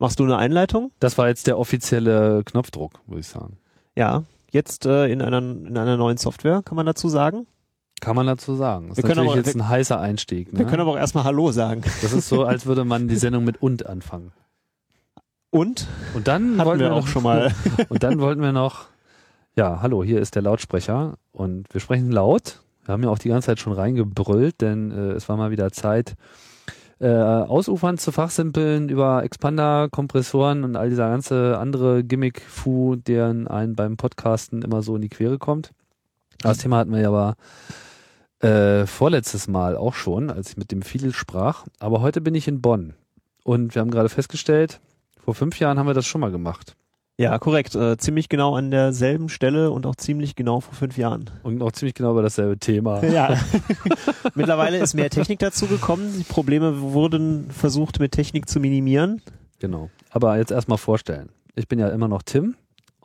Machst du eine Einleitung? Das war jetzt der offizielle Knopfdruck, würde ich sagen. Ja, jetzt äh, in, einer, in einer neuen Software, kann man dazu sagen? Kann man dazu sagen. Das Wir ist können natürlich aber- jetzt ein heißer Einstieg. Wir Ne? können aber auch erstmal Hallo sagen. Das ist so, als würde man die Sendung mit und anfangen. Und? Und dann Hatten wollten wir wir auch noch, schon mal. Und dann wollten wir noch, ja, hallo, hier ist der Lautsprecher und wir sprechen laut. Wir haben ja auch die ganze Zeit schon reingebrüllt, denn äh, es war mal wieder Zeit, äh, ausufern zu fachsimpeln über Expander, Kompressoren und all dieser ganze andere Gimmick-Fu, deren einen beim Podcasten immer so in die Quere kommt. Das Thema hatten wir ja aber äh, vorletztes Mal auch schon, als ich mit dem Fidel sprach. Aber heute bin ich in Bonn und wir haben gerade festgestellt, vor fünf Jahren haben wir das schon mal gemacht. Ja, korrekt. Äh, ziemlich genau an derselben Stelle und auch ziemlich genau vor fünf Jahren. Und auch ziemlich genau über dasselbe Thema. Ja. Mittlerweile ist mehr Technik dazu gekommen. Die Probleme wurden versucht mit Technik zu minimieren. Genau. Aber jetzt erstmal vorstellen. Ich bin ja immer noch Tim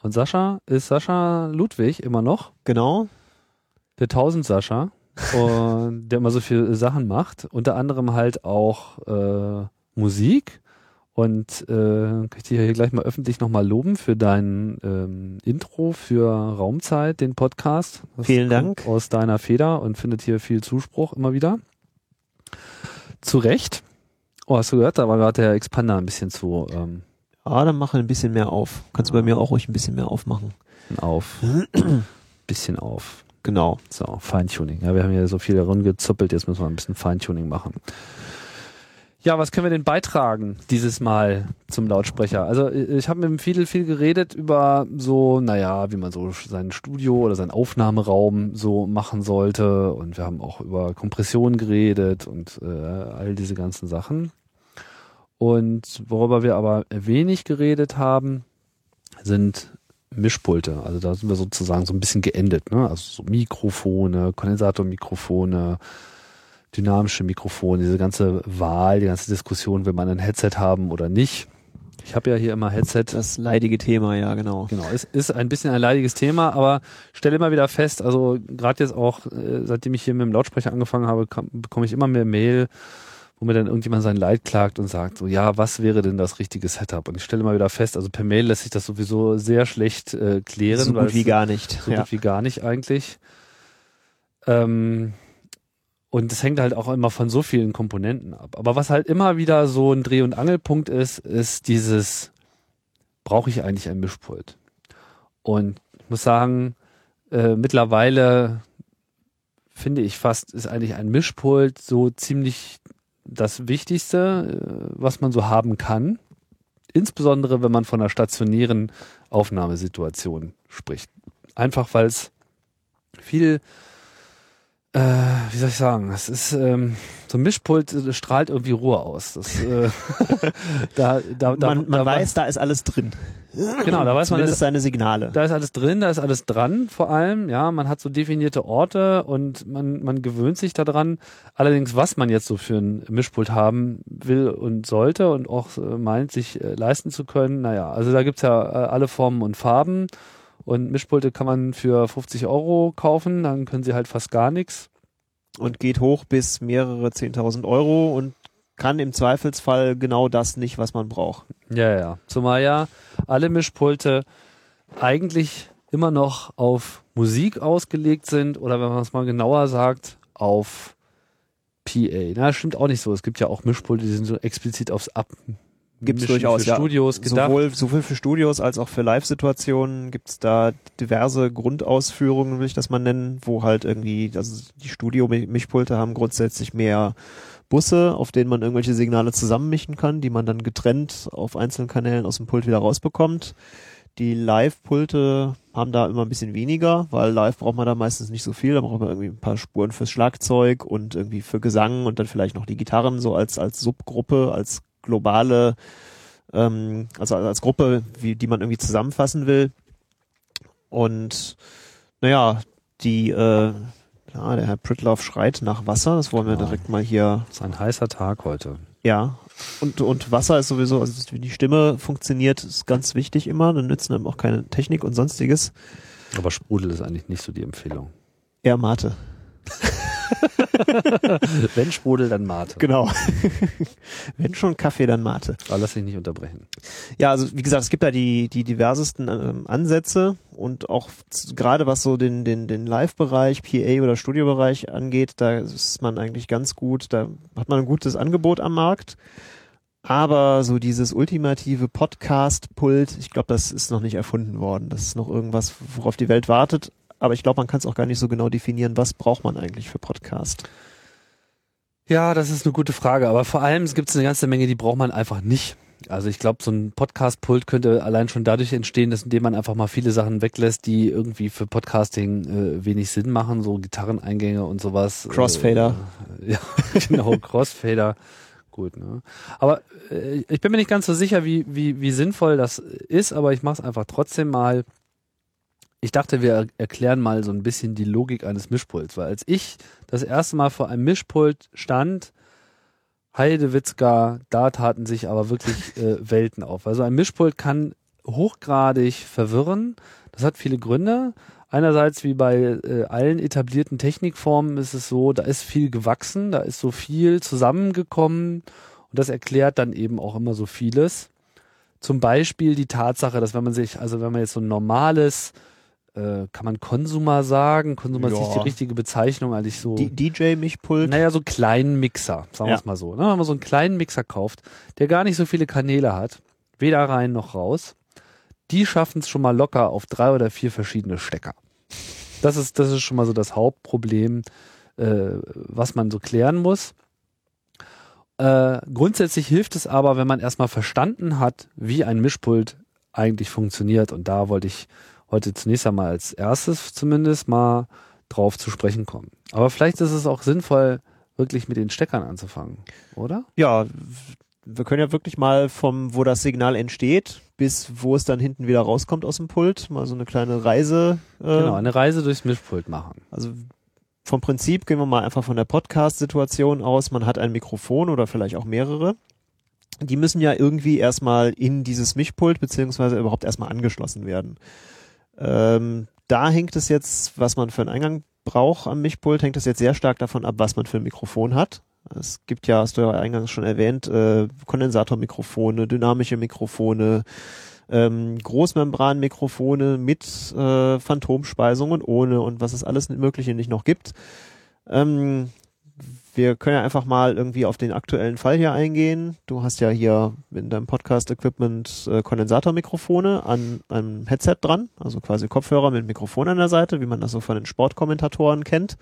und Sascha ist Sascha Ludwig immer noch. Genau. Der 1000 Sascha. Und der immer so viele Sachen macht. Unter anderem halt auch äh, Musik. Und äh, kann ich dich hier gleich mal öffentlich nochmal loben für dein ähm, Intro für Raumzeit, den Podcast. Das Vielen Dank. Aus deiner Feder und findet hier viel Zuspruch immer wieder. Zu Recht. Oh, hast du gehört? Da war gerade der Expander ein bisschen zu ähm, Ah, dann mach ein bisschen mehr auf. Kannst du bei mir auch ruhig ein bisschen mehr aufmachen. auf. bisschen auf. Genau. So, Feintuning. Ja, wir haben hier so viel rumgezuppelt, jetzt müssen wir ein bisschen Feintuning machen. Ja, was können wir denn beitragen dieses Mal zum Lautsprecher? Also ich habe mit dem Fiedel viel geredet über so, naja, wie man so sein Studio oder seinen Aufnahmeraum so machen sollte. Und wir haben auch über Kompression geredet und äh, all diese ganzen Sachen. Und worüber wir aber wenig geredet haben, sind Mischpulte. Also da sind wir sozusagen so ein bisschen geendet. Ne? Also so Mikrofone, Kondensatormikrofone, dynamische Mikrofone, diese ganze Wahl, die ganze Diskussion, will man ein Headset haben oder nicht. Ich habe ja hier immer Headset. Das leidige Thema, ja, genau. Genau, es ist ein bisschen ein leidiges Thema, aber stelle immer wieder fest, also gerade jetzt auch, äh, seitdem ich hier mit dem Lautsprecher angefangen habe, bekomme ich immer mehr Mail, wo mir dann irgendjemand sein Leid klagt und sagt, so ja, was wäre denn das richtige Setup? Und ich stelle immer wieder fest, also per Mail lässt sich das sowieso sehr schlecht äh, klären. So gut wie gar nicht. so Ja. gut wie gar nicht eigentlich. Ähm, und es hängt halt auch immer von so vielen Komponenten ab. Aber was halt immer wieder so ein Dreh- und Angelpunkt ist, ist dieses, brauche ich eigentlich ein Mischpult? Und ich muss sagen, äh, mittlerweile finde ich fast, ist eigentlich ein Mischpult so ziemlich das Wichtigste, äh, was man so haben kann. Insbesondere, wenn man von einer stationären Aufnahmesituation spricht. Einfach weil es viel, äh, wie soll ich sagen, es ist ähm, so ein Mischpult äh, strahlt irgendwie Ruhe aus. Das, äh, da, da, da, man man da, weiß, da ist alles drin. genau, da weiß man, das, seine Signale. da ist alles drin, da ist alles dran, vor allem, ja, man hat so definierte Orte und man, man gewöhnt sich daran. Allerdings, was man jetzt so für ein Mischpult haben will und sollte und auch äh, meint, sich äh, leisten zu können, naja, also da gibt's ja alle Formen und Farben und Mischpulte kann man für 50 Euro kaufen, dann können sie halt fast gar nichts. und geht hoch bis mehrere 10.000 Euro und kann im Zweifelsfall genau das nicht, was man braucht. Ja, ja. Zumal ja alle Mischpulte eigentlich immer noch auf Musik ausgelegt sind oder wenn man es mal genauer sagt, auf PA. Na, stimmt auch nicht so. Es gibt ja auch Mischpulte, die sind so explizit aufs Ab. Gibt's Mischen durchaus, für ja. Studios gedacht. Sowohl, sowohl für Studios als auch für Live-Situationen gibt's da diverse Grundausführungen, will ich das mal nennen, wo halt irgendwie, also die Studio-Mischpulte haben grundsätzlich mehr Busse, auf denen man irgendwelche Signale zusammenmischen kann, die man dann getrennt auf einzelnen Kanälen aus dem Pult wieder rausbekommt. Die Live-Pulte haben da immer ein bisschen weniger, weil live braucht man da meistens nicht so viel. Da braucht man irgendwie ein paar Spuren fürs Schlagzeug und irgendwie für Gesang und dann vielleicht noch die Gitarren so als, als Subgruppe, als globale, ähm, also als Gruppe, wie, die man irgendwie zusammenfassen will. Und naja, die, äh, ja, der Herr Pritloff schreit nach Wasser, das wollen wir Ja. direkt mal hier Das ist ein heißer Tag heute. ja, und, und Wasser ist sowieso, also wie die Stimme funktioniert, ist ganz wichtig immer. Dann nützen einem auch keine Technik und sonstiges. Aber Sprudel ist eigentlich nicht so die Empfehlung. Eher Mate. Wenn Sprudel, dann Mate. Genau. Wenn schon Kaffee, dann Mate. Aber lass dich nicht unterbrechen. Ja, also wie gesagt, es gibt da die, die diversesten ähm, Ansätze und auch gerade was so den, den, den Live-Bereich, PA oder Studiobereich angeht, da ist man eigentlich ganz gut, da hat man ein gutes Angebot am Markt. Aber so dieses ultimative Podcast-Pult, ich glaube, das ist noch nicht erfunden worden. Das ist noch irgendwas, worauf die Welt wartet. Aber ich glaube, man kann es auch gar nicht so genau definieren, was braucht man eigentlich für Podcast. Ja, das ist eine gute Frage. Aber vor allem gibt es eine ganze Menge, die braucht man einfach nicht. Also ich glaube, so ein Podcast-Pult könnte allein schon dadurch entstehen, dass indem man einfach mal viele Sachen weglässt, die irgendwie für Podcasting äh, wenig Sinn machen, so Gitarreneingänge und sowas. Crossfader. Äh, ja, genau, Crossfader. Gut, ne? Aber äh, ich bin mir nicht ganz so sicher, wie, wie, wie sinnvoll das ist, aber ich mache es einfach trotzdem mal. Ich dachte, wir er erklären mal so ein bisschen die Logik eines Mischpults, weil als ich das erste Mal vor einem Mischpult stand, Heidewitzka, da taten sich aber wirklich äh, Welten auf. Also ein Mischpult kann hochgradig verwirren. Das hat viele Gründe. Einerseits, wie bei äh, allen etablierten Technikformen, ist es so, da ist viel gewachsen, da ist so viel zusammengekommen und das erklärt dann eben auch immer so vieles. Zum Beispiel die Tatsache, dass wenn man sich, also wenn man jetzt so ein normales, äh, kann man Konsumer sagen, Konsumer ist nicht die richtige Bezeichnung, eigentlich so. Die DJ-Mischpult. Naja, so einen kleinen Mixer, sagen wir Ja. es mal so. Ne? Wenn man so einen kleinen Mixer kauft, der gar nicht so viele Kanäle hat, weder rein noch raus, die schaffen es schon mal locker auf drei oder vier verschiedene Stecker. Das ist, das ist schon mal so das Hauptproblem, äh, was man so klären muss. Äh, grundsätzlich hilft es aber, wenn man erstmal verstanden hat, wie ein Mischpult eigentlich funktioniert. Und da wollte ich heute zunächst einmal als erstes zumindest mal drauf zu sprechen kommen. Aber vielleicht ist es auch sinnvoll, wirklich mit den Steckern anzufangen, oder? Ja, wir können ja wirklich mal vom, wo das Signal entsteht, bis wo es dann hinten wieder rauskommt aus dem Pult, mal so eine kleine Reise. Äh, Genau, eine Reise durchs Mischpult machen. Also vom Prinzip gehen wir mal einfach von der Podcast-Situation aus. Man hat ein Mikrofon oder vielleicht auch mehrere. Die müssen ja irgendwie erstmal in dieses Mischpult beziehungsweise überhaupt erstmal angeschlossen werden. Ähm, da hängt es jetzt, was man für einen Eingang braucht am Mischpult, hängt es jetzt sehr stark davon ab, was man für ein Mikrofon hat. Es gibt ja, hast du ja eingangs schon erwähnt, äh, Kondensatormikrofone, dynamische Mikrofone, ähm, Großmembranmikrofone mit äh, Phantomspeisung und ohne und was es alles Mögliche nicht noch gibt. Ähm, wir können ja einfach mal irgendwie auf den aktuellen Fall hier eingehen. Du hast ja hier in deinem Podcast-Equipment äh, Kondensatormikrofone an einem Headset dran, also quasi Kopfhörer mit Mikrofon an der Seite, wie man das so von den Sportkommentatoren kennt.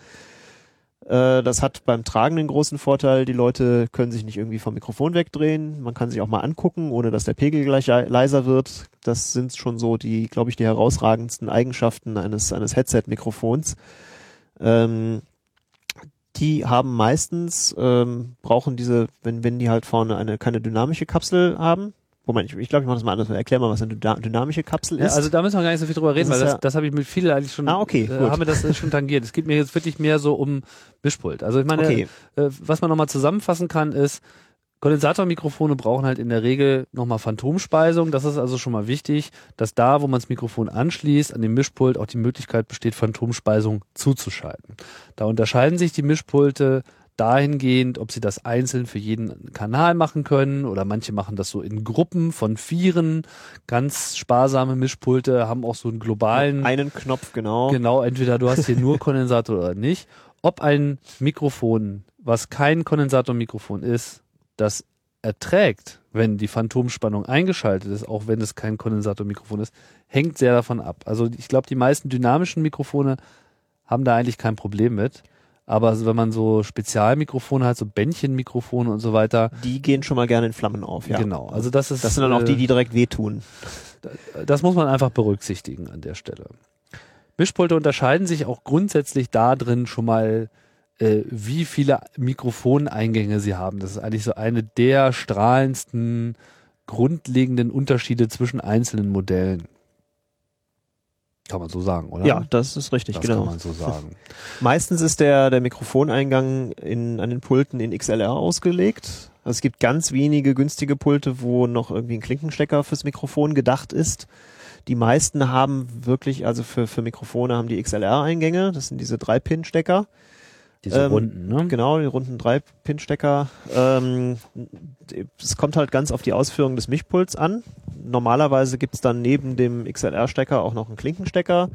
Äh, das hat beim Tragen den großen Vorteil, die Leute können sich nicht irgendwie vom Mikrofon wegdrehen. Man kann sich auch mal angucken, ohne dass der Pegel gleich le- leiser wird. Das sind schon so die, glaube ich, die herausragendsten Eigenschaften eines, eines Headset-Mikrofons. Ähm, die haben meistens, ähm, brauchen diese, wenn, wenn die halt vorne eine, keine dynamische Kapsel haben. Moment, ich, ich glaube, ich mache das mal anders. Erklär mal, was eine dyna- dynamische Kapsel Ja, ist. also da müssen wir gar nicht so viel drüber reden, Das weil das, ja- das habe ich mit vielen eigentlich schon, Ah, okay, äh, haben wir das äh, schon tangiert. Es geht mir jetzt wirklich mehr so um Mischpult. Also ich meine, okay. äh, was man nochmal zusammenfassen kann, ist, Kondensatormikrofone brauchen halt in der Regel nochmal Phantomspeisung. Das ist also schon mal wichtig, dass da, wo man das Mikrofon anschließt, an dem Mischpult auch die Möglichkeit besteht, Phantomspeisung zuzuschalten. Da unterscheiden sich die Mischpulte dahingehend, ob sie das einzeln für jeden Kanal machen können oder manche machen das so in Gruppen von Vieren. Ganz sparsame Mischpulte haben auch so einen globalen Einen Knopf, genau. Genau, entweder du hast hier nur Kondensator oder nicht. Ob ein Mikrofon, was kein Kondensatormikrofon ist, das erträgt, wenn die Phantomspannung eingeschaltet ist, auch wenn es kein Kondensatormikrofon ist, hängt sehr davon ab. Also ich glaube, die meisten dynamischen Mikrofone haben da eigentlich kein Problem mit. Aber wenn man so Spezialmikrofone hat, so Bändchenmikrofone und so weiter, Die gehen schon mal gerne in Flammen auf, ja. genau. Also das ist Das sind dann auch äh, die, die direkt wehtun. das muss man einfach berücksichtigen an der Stelle. Mischpulte unterscheiden sich auch grundsätzlich da drin schon mal, äh, wie viele Mikrofoneingänge sie haben. Das ist eigentlich so eine der strahlendsten, grundlegenden Unterschiede zwischen einzelnen Modellen. Kann man so sagen, oder? Ja, das ist richtig, das genau. kann man so sagen. Meistens ist der, der Mikrofoneingang in, an den Pulten in XLR ausgelegt. Also es gibt ganz wenige günstige Pulte, wo noch irgendwie ein Klinkenstecker fürs Mikrofon gedacht ist. Die meisten haben wirklich, also für, für Mikrofone haben die XLR-Eingänge, das sind diese 3-Pin-Stecker. Diese Ähm, Runden, ne? Genau, die runden 3-Pin-Stecker. Ähm, es kommt halt ganz auf die Ausführung des Mischpults an. Normalerweise gibt's dann neben dem XLR-Stecker auch noch einen Klinkenstecker.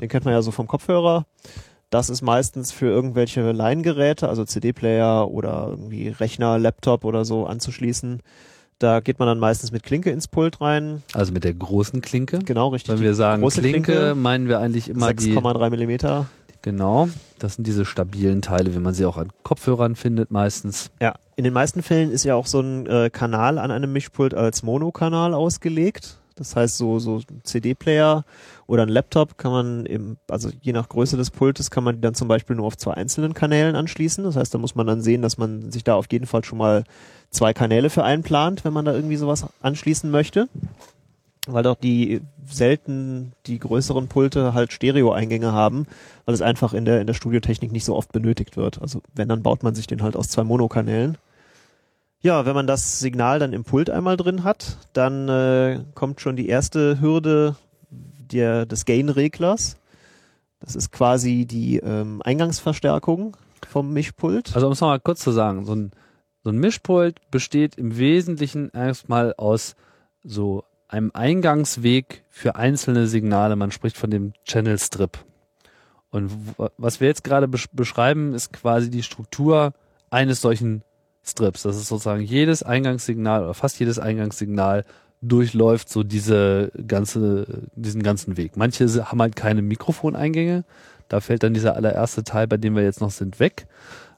Den kennt man ja so vom Kopfhörer. Das ist meistens für irgendwelche Laiengeräte, also CD-Player oder irgendwie Rechner, Laptop oder so anzuschließen. Da geht man dann meistens mit Klinke ins Pult rein. Also mit der großen Klinke. Genau, richtig. Wenn wir sagen große Klinke, meinen wir eigentlich immer die, 6,3 Millimeter. Genau, das sind diese stabilen Teile, wie man sie auch an Kopfhörern findet meistens. Ja, in den meisten Fällen ist ja auch so ein äh, Kanal an einem Mischpult als Monokanal ausgelegt. Das heißt, so, so ein CD-Player oder ein Laptop kann man im, also je nach Größe des Pultes kann man die dann zum Beispiel nur auf zwei einzelnen Kanälen anschließen. Das heißt, da muss man dann sehen, dass man sich da auf jeden Fall schon mal zwei Kanäle für einplant, wenn man da irgendwie sowas anschließen möchte. Weil doch die selten die größeren Pulte halt Stereo-Eingänge haben, weil es einfach in der, in der Studiotechnik nicht so oft benötigt wird. Also wenn, dann baut man sich den halt aus zwei Monokanälen. Ja, wenn man das Signal dann im Pult einmal drin hat, dann äh, kommt schon die erste Hürde der, des Gain-Reglers. Das ist quasi die ähm, Eingangsverstärkung vom Mischpult. Also um es nochmal kurz zu sagen, so ein, so ein Mischpult besteht im Wesentlichen erstmal aus so einem Eingangsweg für einzelne Signale. Man spricht von dem Channel Strip. Und was wir jetzt gerade besch beschreiben, ist quasi die Struktur eines solchen Strips. Das ist sozusagen jedes Eingangssignal oder fast jedes Eingangssignal durchläuft so diese ganze, diesen ganzen Weg. Manche haben halt keine Mikrofoneingänge. Da fällt dann dieser allererste Teil, bei dem wir jetzt noch sind, weg.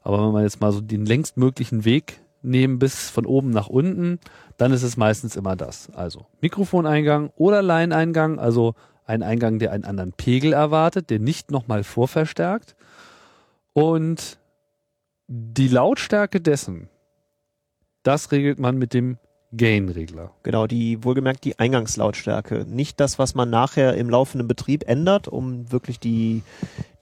Aber wenn wir jetzt mal so den längstmöglichen Weg nehmen bis von oben nach unten, dann ist es meistens immer das. Also Mikrofoneingang oder Line-Eingang, also ein Eingang, der einen anderen Pegel erwartet, der nicht nochmal vorverstärkt. Und die Lautstärke dessen, das regelt man mit dem Gain-Regler. Genau, die wohlgemerkt die Eingangslautstärke. Nicht das, was man nachher im laufenden Betrieb ändert, um wirklich die,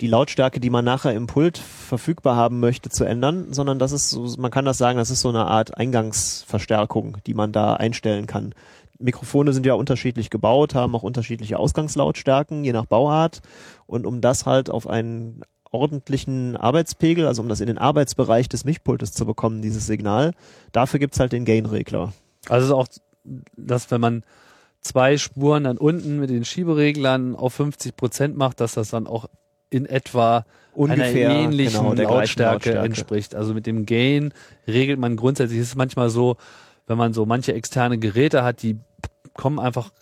die Lautstärke, die man nachher im Pult verfügbar haben möchte, zu ändern, sondern das ist so, man kann das sagen, das ist so eine Art Eingangsverstärkung, die man da einstellen kann. Mikrofone sind ja unterschiedlich gebaut, haben auch unterschiedliche Ausgangslautstärken, je nach Bauart. Und um das halt auf einen ordentlichen Arbeitspegel, also um das in den Arbeitsbereich des Mischpultes zu bekommen, dieses Signal, dafür gibt's halt den Gain-Regler. Also es ist auch, dass wenn man zwei Spuren dann unten mit den Schiebereglern auf 50 Prozent macht, dass das dann auch in etwa ungefähr einer ähnlichen genau, gleichen Lautstärke, entspricht. Also mit dem Gain regelt man grundsätzlich, es ist manchmal so, wenn man so manche externe Geräte hat, die kommen einfach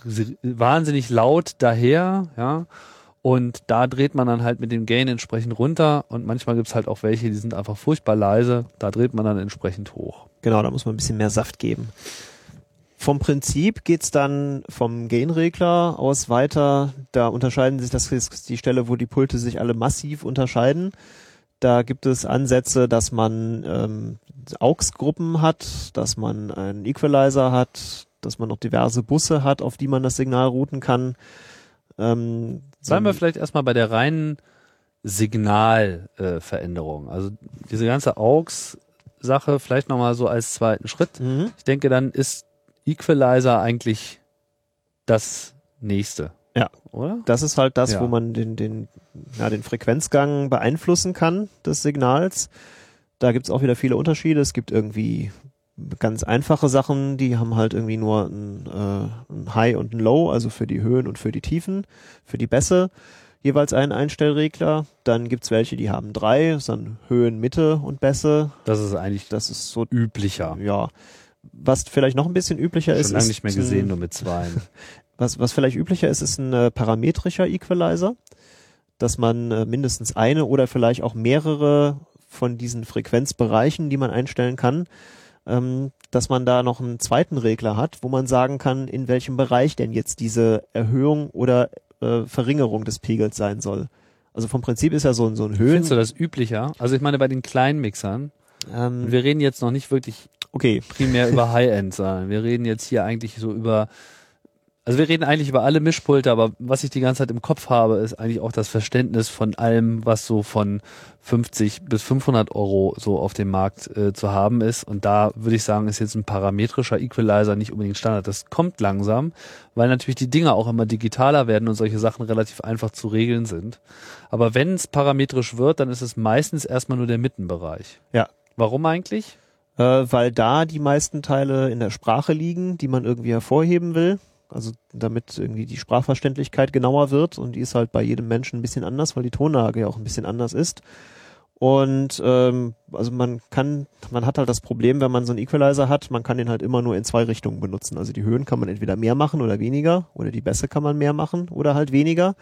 wahnsinnig laut daher, ja. Und da dreht man dann halt mit dem Gain entsprechend runter und manchmal gibt's halt auch welche, die sind einfach furchtbar leise, da dreht man dann entsprechend hoch. Genau, da muss man ein bisschen mehr Saft geben. Vom Prinzip geht's dann vom Gain-Regler aus weiter. Da unterscheiden sich, das ist die Stelle, wo die Pulte sich alle massiv unterscheiden. Da gibt es Ansätze, dass man ähm, AUX-Gruppen hat, dass man einen Equalizer hat, dass man noch diverse Busse hat, auf die man das Signal routen kann. Ähm, Seien wir vielleicht erstmal bei der reinen Signalveränderung. Äh, also diese ganze AUX-Sache vielleicht nochmal so als zweiten Schritt. Mhm. Ich denke, dann ist Equalizer eigentlich das nächste. Ja. Oder? Das ist halt das, Ja. wo man den, den, ja, den Frequenzgang beeinflussen kann des Signals. Da gibt's auch wieder viele Unterschiede. Es gibt irgendwie ganz einfache Sachen, die haben halt irgendwie nur ein, äh, ein High und ein Low, also für die Höhen und für die Tiefen, für die Bässe jeweils einen Einstellregler. Dann gibt's welche, die haben drei, das ist dann Höhen, Mitte und Bässe. Das ist eigentlich Das ist so, üblicher. ja. Was vielleicht noch ein bisschen üblicher ist, Schon lange nicht mehr ein- gesehen, nur mit zweien. was, was vielleicht üblicher ist, ist ein äh, parametrischer Equalizer, dass man äh, mindestens eine oder vielleicht auch mehrere von diesen Frequenzbereichen, die man einstellen kann, ähm, dass man da noch einen zweiten Regler hat, wo man sagen kann, in welchem Bereich denn jetzt diese Erhöhung oder äh, Verringerung des Pegels sein soll. Also vom Prinzip ist ja so ein, so ein Höhen. Findest du das üblicher? Also ich meine bei den kleinen Mixern, Ähm, wir reden jetzt noch nicht wirklich okay, primär über High-End, sondern wir reden jetzt hier eigentlich so über, Also wir reden eigentlich über alle Mischpulte, aber was ich die ganze Zeit im Kopf habe, ist eigentlich auch das Verständnis von allem, was so von 50 bis 500 Euro so auf dem Markt äh, zu haben ist. Und da würde ich sagen, ist jetzt ein parametrischer Equalizer nicht unbedingt Standard. Das kommt langsam, weil natürlich die Dinge auch immer digitaler werden und solche Sachen relativ einfach zu regeln sind. Aber wenn es parametrisch wird, dann ist es meistens erstmal nur der Mittenbereich. Ja. Warum eigentlich? Äh, weil da die meisten Teile in der Sprache liegen, die man irgendwie hervorheben will. Also damit irgendwie die Sprachverständlichkeit genauer wird und die ist halt bei jedem Menschen ein bisschen anders, weil die Tonlage ja auch ein bisschen anders ist. Und ähm, also man kann, man hat halt das Problem, wenn man so einen Equalizer hat, man kann den halt immer nur in zwei Richtungen benutzen. Also die Höhen kann man entweder mehr machen oder weniger, oder die Bässe kann man mehr machen oder halt weniger.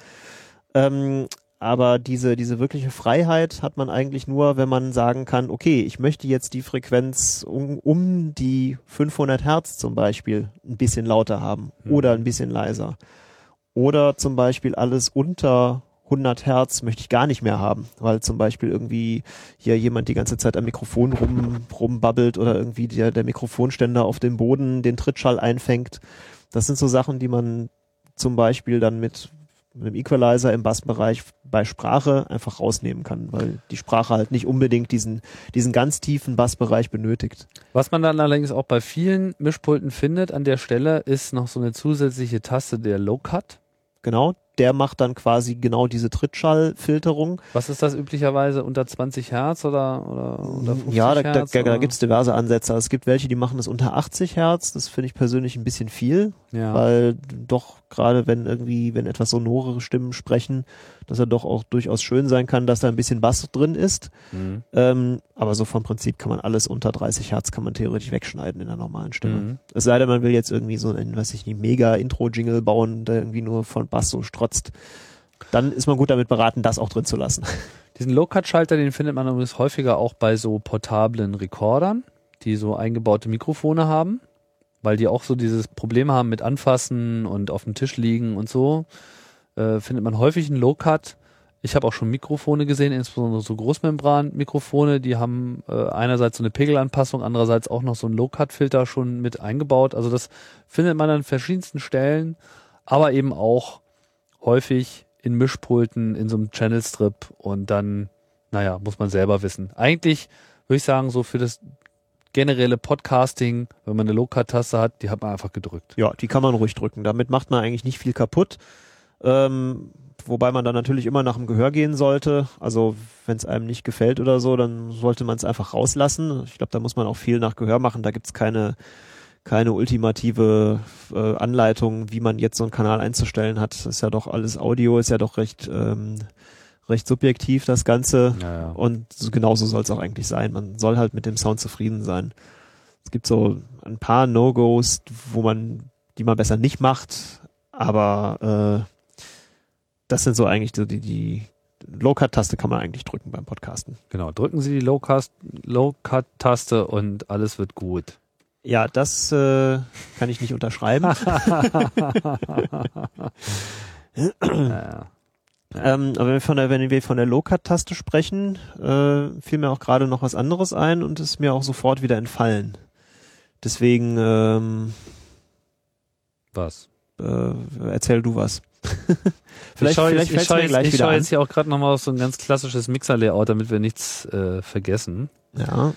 Ähm, aber diese, diese wirkliche Freiheit hat man eigentlich nur, wenn man sagen kann, okay, ich möchte jetzt die Frequenz um, um die 500 Hertz zum Beispiel ein bisschen lauter haben Mhm. oder ein bisschen leiser. Oder zum Beispiel alles unter 100 Hertz möchte ich gar nicht mehr haben, weil zum Beispiel irgendwie hier jemand die ganze Zeit am Mikrofon rum, rumbabbelt oder irgendwie der, der Mikrofonständer auf dem Boden den Trittschall einfängt. Das sind so Sachen, die man zum Beispiel dann mit mit einem Equalizer im Bassbereich bei Sprache einfach rausnehmen kann, weil die Sprache halt nicht unbedingt diesen, diesen ganz tiefen Bassbereich benötigt. Was man dann allerdings auch bei vielen Mischpulten findet an der Stelle, ist noch so eine zusätzliche Taste der Low Cut. Genau, der macht dann quasi genau diese Trittschallfilterung. Was ist das üblicherweise unter 20 Hertz oder, oder unter 50 Ja, da, da, Hertz? da, da gibt es diverse Ansätze. Also Es gibt welche, die machen das unter 80 Hertz. Das finde ich persönlich ein bisschen viel, ja. weil doch gerade wenn irgendwie, wenn etwas sonorere Stimmen sprechen, dass er doch auch durchaus schön sein kann, dass da ein bisschen Bass drin ist. Mhm. Ähm, aber so vom Prinzip kann man alles unter 30 Hertz kann man theoretisch wegschneiden in der normalen Stimme. Mhm. Es sei denn, man will jetzt irgendwie so einen, weiß ich nicht, mega Intro-Jingle bauen, der irgendwie nur von Bass so strotzt. Dann ist man gut damit beraten, das auch drin zu lassen. Diesen Low-Cut-Schalter, den findet man übrigens häufiger auch bei so portablen Recordern, die so eingebaute Mikrofone haben, weil die auch so dieses Problem haben mit Anfassen und auf dem Tisch liegen und so. Äh, findet man häufig einen Low-Cut. Ich habe auch schon Mikrofone gesehen, insbesondere so Großmembran-Mikrofone, die haben äh, einerseits so eine Pegelanpassung, andererseits auch noch so einen Low-Cut-Filter schon mit eingebaut. Also das findet man an verschiedensten Stellen, aber eben auch häufig in Mischpulten, in so einem Channel-Strip und dann, naja, muss man selber wissen. Eigentlich würde ich sagen, so für das generelle Podcasting, wenn man eine Low-Cut-Taste hat, die hat man einfach gedrückt. Ja, die kann man ruhig drücken. Damit macht man eigentlich nicht viel kaputt. Ähm, wobei man dann natürlich immer nach dem Gehör gehen sollte. Also wenn es einem nicht gefällt oder so, dann sollte man es einfach rauslassen. Ich glaube, da muss man auch viel nach Gehör machen. Da gibt's keine keine ultimative äh, Anleitung, wie man jetzt so einen Kanal einzustellen hat. Das ist ja doch alles Audio, ist ja doch recht ähm, recht subjektiv das Ganze. Ja, ja. Und so, genauso soll es auch eigentlich sein. Man soll halt mit dem Sound zufrieden sein. Es gibt so ein paar No-Gos, wo man, die man besser nicht macht, aber äh, das sind so eigentlich so die, die Low-Cut-Taste kann man eigentlich drücken beim Podcasten. Genau, drücken Sie die Low-Cut- Low-Cut-Taste und alles wird gut. Ja, das äh, kann ich nicht unterschreiben. Ja. Ähm, aber wenn wir von der, wenn wir von der Low-Cut-Taste sprechen, äh, fiel mir auch gerade noch was anderes ein und ist mir auch sofort wieder entfallen. Deswegen ähm, Was? äh, erzähl du was. ich schaue vielleicht jetzt, ich fällt's schaue gleich ich schaue an. jetzt hier auch gerade nochmal auf so ein ganz klassisches Mixer-Layout, damit wir nichts äh, vergessen. Ja,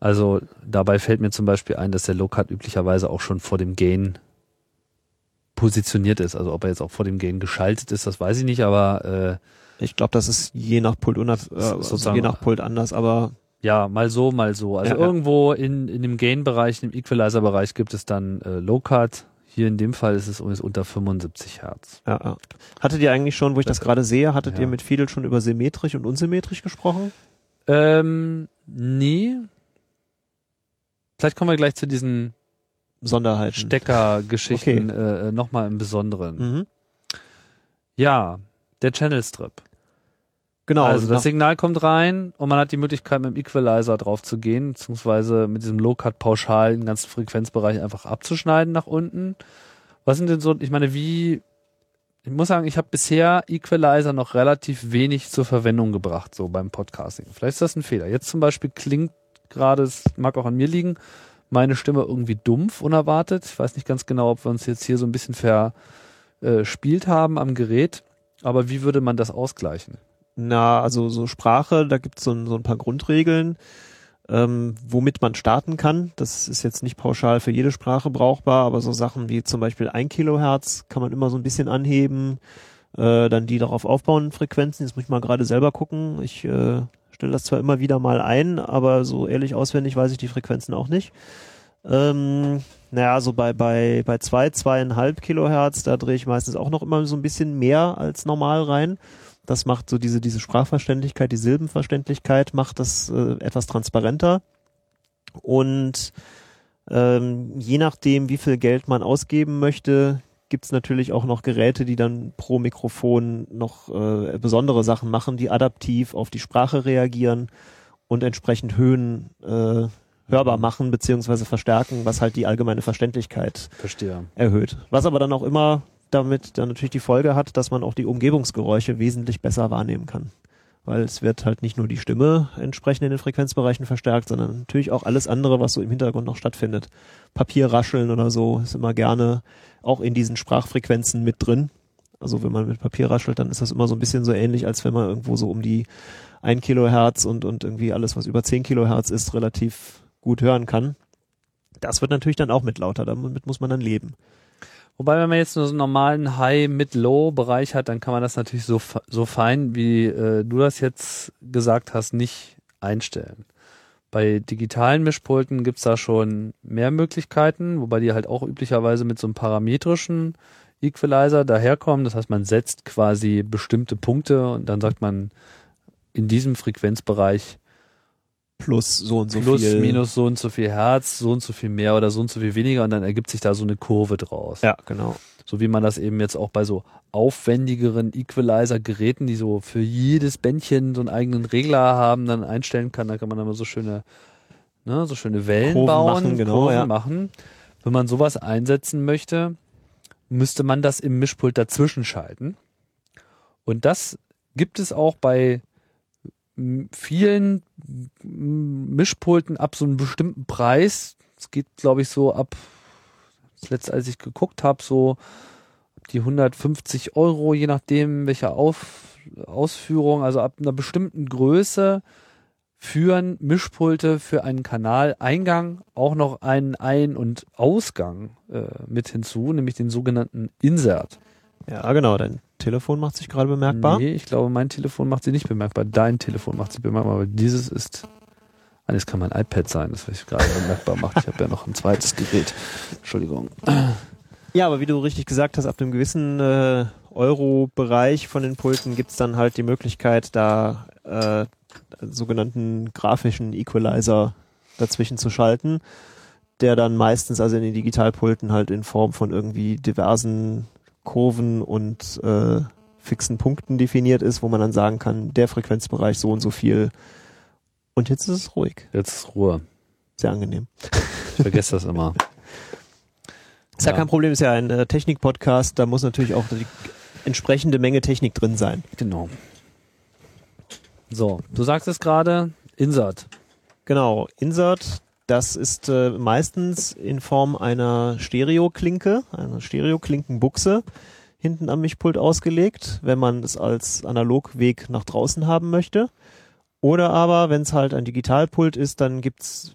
Also dabei fällt mir zum Beispiel ein, dass der Low-Cut üblicherweise auch schon vor dem Gain positioniert ist. Also ob er jetzt auch vor dem Gain geschaltet ist, das weiß ich nicht, aber äh, ich glaube, das ist je nach Pult unab, äh, also Sozusagen- je nach Pult anders, aber ja, mal so, mal so. Also Ja, ja. irgendwo in, in dem Gain-Bereich, im Equalizer-Bereich gibt es dann äh, Low-Cut. Hier in dem Fall ist es übrigens unter 75 Hertz. ja, ja. Hattet ihr eigentlich schon, wo ich das gerade sehe, hattet Ja. ihr mit Fiedel schon über symmetrisch und unsymmetrisch gesprochen? Ähm, nee. Vielleicht kommen wir gleich zu diesen Sonderheiten. Steckergeschichten äh, nochmal im Besonderen. Mhm. Ja, der Channel Strip. Genau. also das Signal kommt rein und man hat die Möglichkeit mit dem Equalizer drauf zu gehen, beziehungsweise mit diesem Low-Cut pauschal den ganzen Frequenzbereich einfach abzuschneiden nach unten. Was sind denn so, ich meine, wie, ich muss sagen, ich habe bisher Equalizer noch relativ wenig zur Verwendung gebracht, so beim Podcasting. Vielleicht ist das ein Fehler. Jetzt zum Beispiel klingt gerade, es mag auch an mir liegen, meine Stimme irgendwie dumpf, unerwartet. Ich weiß nicht ganz genau, ob wir uns jetzt hier so ein bisschen verspielt haben am Gerät. Aber wie würde man das ausgleichen? Na, also so Sprache, da gibt es so, so ein paar Grundregeln, ähm, womit man starten kann. Das ist jetzt nicht pauschal für jede Sprache brauchbar, aber so Sachen wie zum Beispiel ein Kilohertz kann man immer so ein bisschen anheben. Äh, dann die darauf aufbauenden Frequenzen, jetzt muss ich mal gerade selber gucken. Ich äh, stelle das zwar immer wieder mal ein, aber so ehrlich auswendig weiß ich die Frequenzen auch nicht. Ähm, naja, so bei, bei, bei zwei, zweieinhalb Kilohertz, da drehe ich meistens auch noch immer so ein bisschen mehr als normal rein. Das macht so diese, diese Sprachverständlichkeit, die Silbenverständlichkeit, macht das äh, etwas transparenter. Und ähm, je nachdem, wie viel Geld man ausgeben möchte, gibt's natürlich auch noch Geräte, die dann pro Mikrofon noch äh, besondere Sachen machen, die adaptiv auf die Sprache reagieren und entsprechend Höhen äh, hörbar machen beziehungsweise verstärken, was halt die allgemeine Verständlichkeit Verstehe. erhöht. Was aber dann auch immer damit dann natürlich die Folge hat, dass man auch die Umgebungsgeräusche wesentlich besser wahrnehmen kann. Weil es wird halt nicht nur die Stimme entsprechend in den Frequenzbereichen verstärkt, sondern natürlich auch alles andere, was so im Hintergrund noch stattfindet. Papierrascheln oder so ist immer gerne auch in diesen Sprachfrequenzen mit drin. Also wenn man mit Papier raschelt, dann ist das immer so ein bisschen so ähnlich, als wenn man irgendwo so um die 1 Kilohertz und, und irgendwie alles, was über 10 Kilohertz ist, relativ gut hören kann. Das wird natürlich dann auch mit lauter, damit muss man dann leben. Wobei, wenn man jetzt nur so einen normalen High, Mid, Low-Bereich hat, dann kann man das natürlich so, so fein, wie äh, du das jetzt gesagt hast, nicht einstellen. Bei digitalen Mischpulten gibt's da schon mehr Möglichkeiten, wobei die halt auch üblicherweise mit so einem parametrischen Equalizer daherkommen. Das heißt, man setzt quasi bestimmte Punkte und dann sagt man in diesem Frequenzbereich plus so und so plus, viel. minus so und so viel Hertz, so und so viel mehr oder so und so viel weniger und dann ergibt sich da so eine Kurve draus. Ja, genau. So wie man das eben jetzt auch bei so aufwendigeren Equalizer-Geräten, die so für jedes Bändchen so einen eigenen Regler haben, dann einstellen kann. Da kann man dann mal so schöne, ne, so schöne Wellen Kurven bauen, machen, genau, Kurven ja. machen. Wenn man sowas einsetzen möchte, müsste man das im Mischpult dazwischen schalten. Und das gibt es auch bei vielen Mischpulten ab so einem bestimmten Preis. Es geht, glaube ich, so ab, das letzte, als ich geguckt habe, so die 150 Euro, je nachdem, welche Auf, Ausführung, also ab einer bestimmten Größe führen Mischpulte für einen Kanaleingang auch noch einen Ein- und Ausgang äh, mit hinzu, nämlich den sogenannten Insert. Ja, genau. Dein Telefon macht sich gerade bemerkbar. Nee, ich glaube, mein Telefon macht sie nicht bemerkbar. Dein Telefon macht sie bemerkbar, aber dieses ist. Ah, das kann mein iPad sein, das was ich gerade bemerkbar macht. Ich habe ja noch ein zweites Gerät. Entschuldigung. Ja, aber wie du richtig gesagt hast, ab einem gewissen äh, Euro-Bereich von den Pulten gibt's dann halt die Möglichkeit, da äh, sogenannten grafischen Equalizer dazwischen zu schalten, der dann meistens also in den Digitalpulten halt in Form von irgendwie diversen Kurven und äh, fixen Punkten definiert ist, wo man dann sagen kann, der Frequenzbereich so und so viel. Und jetzt ist es ruhig. Jetzt ist Ruhe. Sehr angenehm. Ich vergesse das immer. Ist ja, Ja. kein Problem, ist ja ein äh, Technik-Podcast, da muss natürlich auch die entsprechende Menge Technik drin sein. Genau. So, du sagst es gerade, Insert. Genau, Insert, das ist äh, meistens in Form einer Stereoklinke, einer Stereoklinkenbuchse, hinten am Mischpult ausgelegt, wenn man es als Analogweg nach draußen haben möchte. Oder aber, wenn es halt ein Digitalpult ist, dann gibt's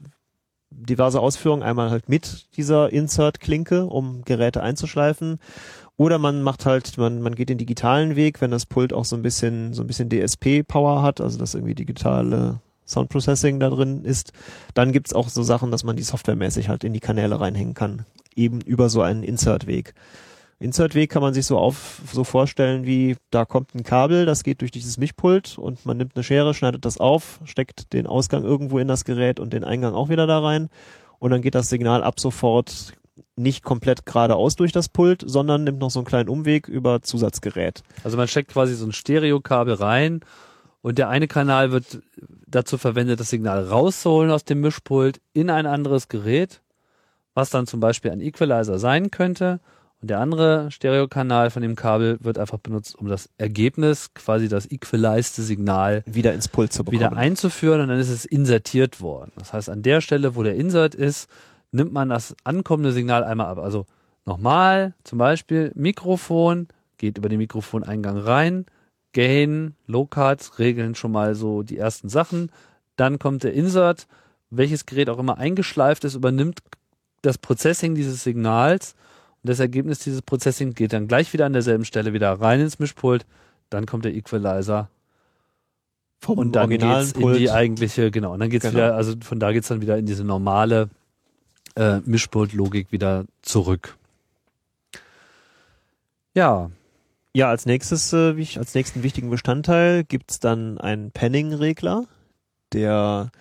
diverse Ausführungen, einmal halt mit dieser Insert-Klinke, um Geräte einzuschleifen. Oder man macht halt, man, man geht den digitalen Weg, wenn das Pult auch so ein bisschen, so ein bisschen DSP-Power hat, also dass irgendwie digitale Sound Processing da drin ist. Dann gibt's auch so Sachen, dass man die softwaremäßig halt in die Kanäle reinhängen kann. Eben über so einen Insert-Weg. Insert-Weg kann man sich so auf, so vorstellen wie, da kommt ein Kabel, das geht durch dieses Mischpult und man nimmt eine Schere, schneidet das auf, steckt den Ausgang irgendwo in das Gerät und den Eingang auch wieder da rein. Und dann geht das Signal ab sofort nicht komplett geradeaus durch das Pult, sondern nimmt noch so einen kleinen Umweg über Zusatzgerät. Also man steckt quasi so ein Stereokabel rein und der eine Kanal wird dazu verwendet, das Signal rauszuholen aus dem Mischpult in ein anderes Gerät, was dann zum Beispiel ein Equalizer sein könnte. Und der andere Stereokanal von dem Kabel wird einfach benutzt, um das Ergebnis, quasi das equalized Signal, Wieder ins Pult zu bekommen. wieder einzuführen und dann ist es insertiert worden. Das heißt, an der Stelle, wo der Insert ist, nimmt man das ankommende Signal einmal ab. Also nochmal, zum Beispiel Mikrofon, geht über den Mikrofoneingang rein, Gain, Low Cards regeln schon mal so die ersten Sachen. Dann kommt der Insert, welches Gerät auch immer eingeschleift ist, übernimmt das Processing dieses Signals und das Ergebnis dieses Processing geht dann gleich wieder an derselben Stelle wieder rein ins Mischpult. Dann kommt der Equalizer Vom und dann geht's in die eigentliche, genau, und dann geht's Genau. wieder, also von da geht's dann wieder in diese normale äh, Mischpult-Logik wieder zurück. Ja, Ja, als nächstes, äh, wie ich, als nächsten wichtigen Bestandteil gibt's dann einen Panning-Regler, der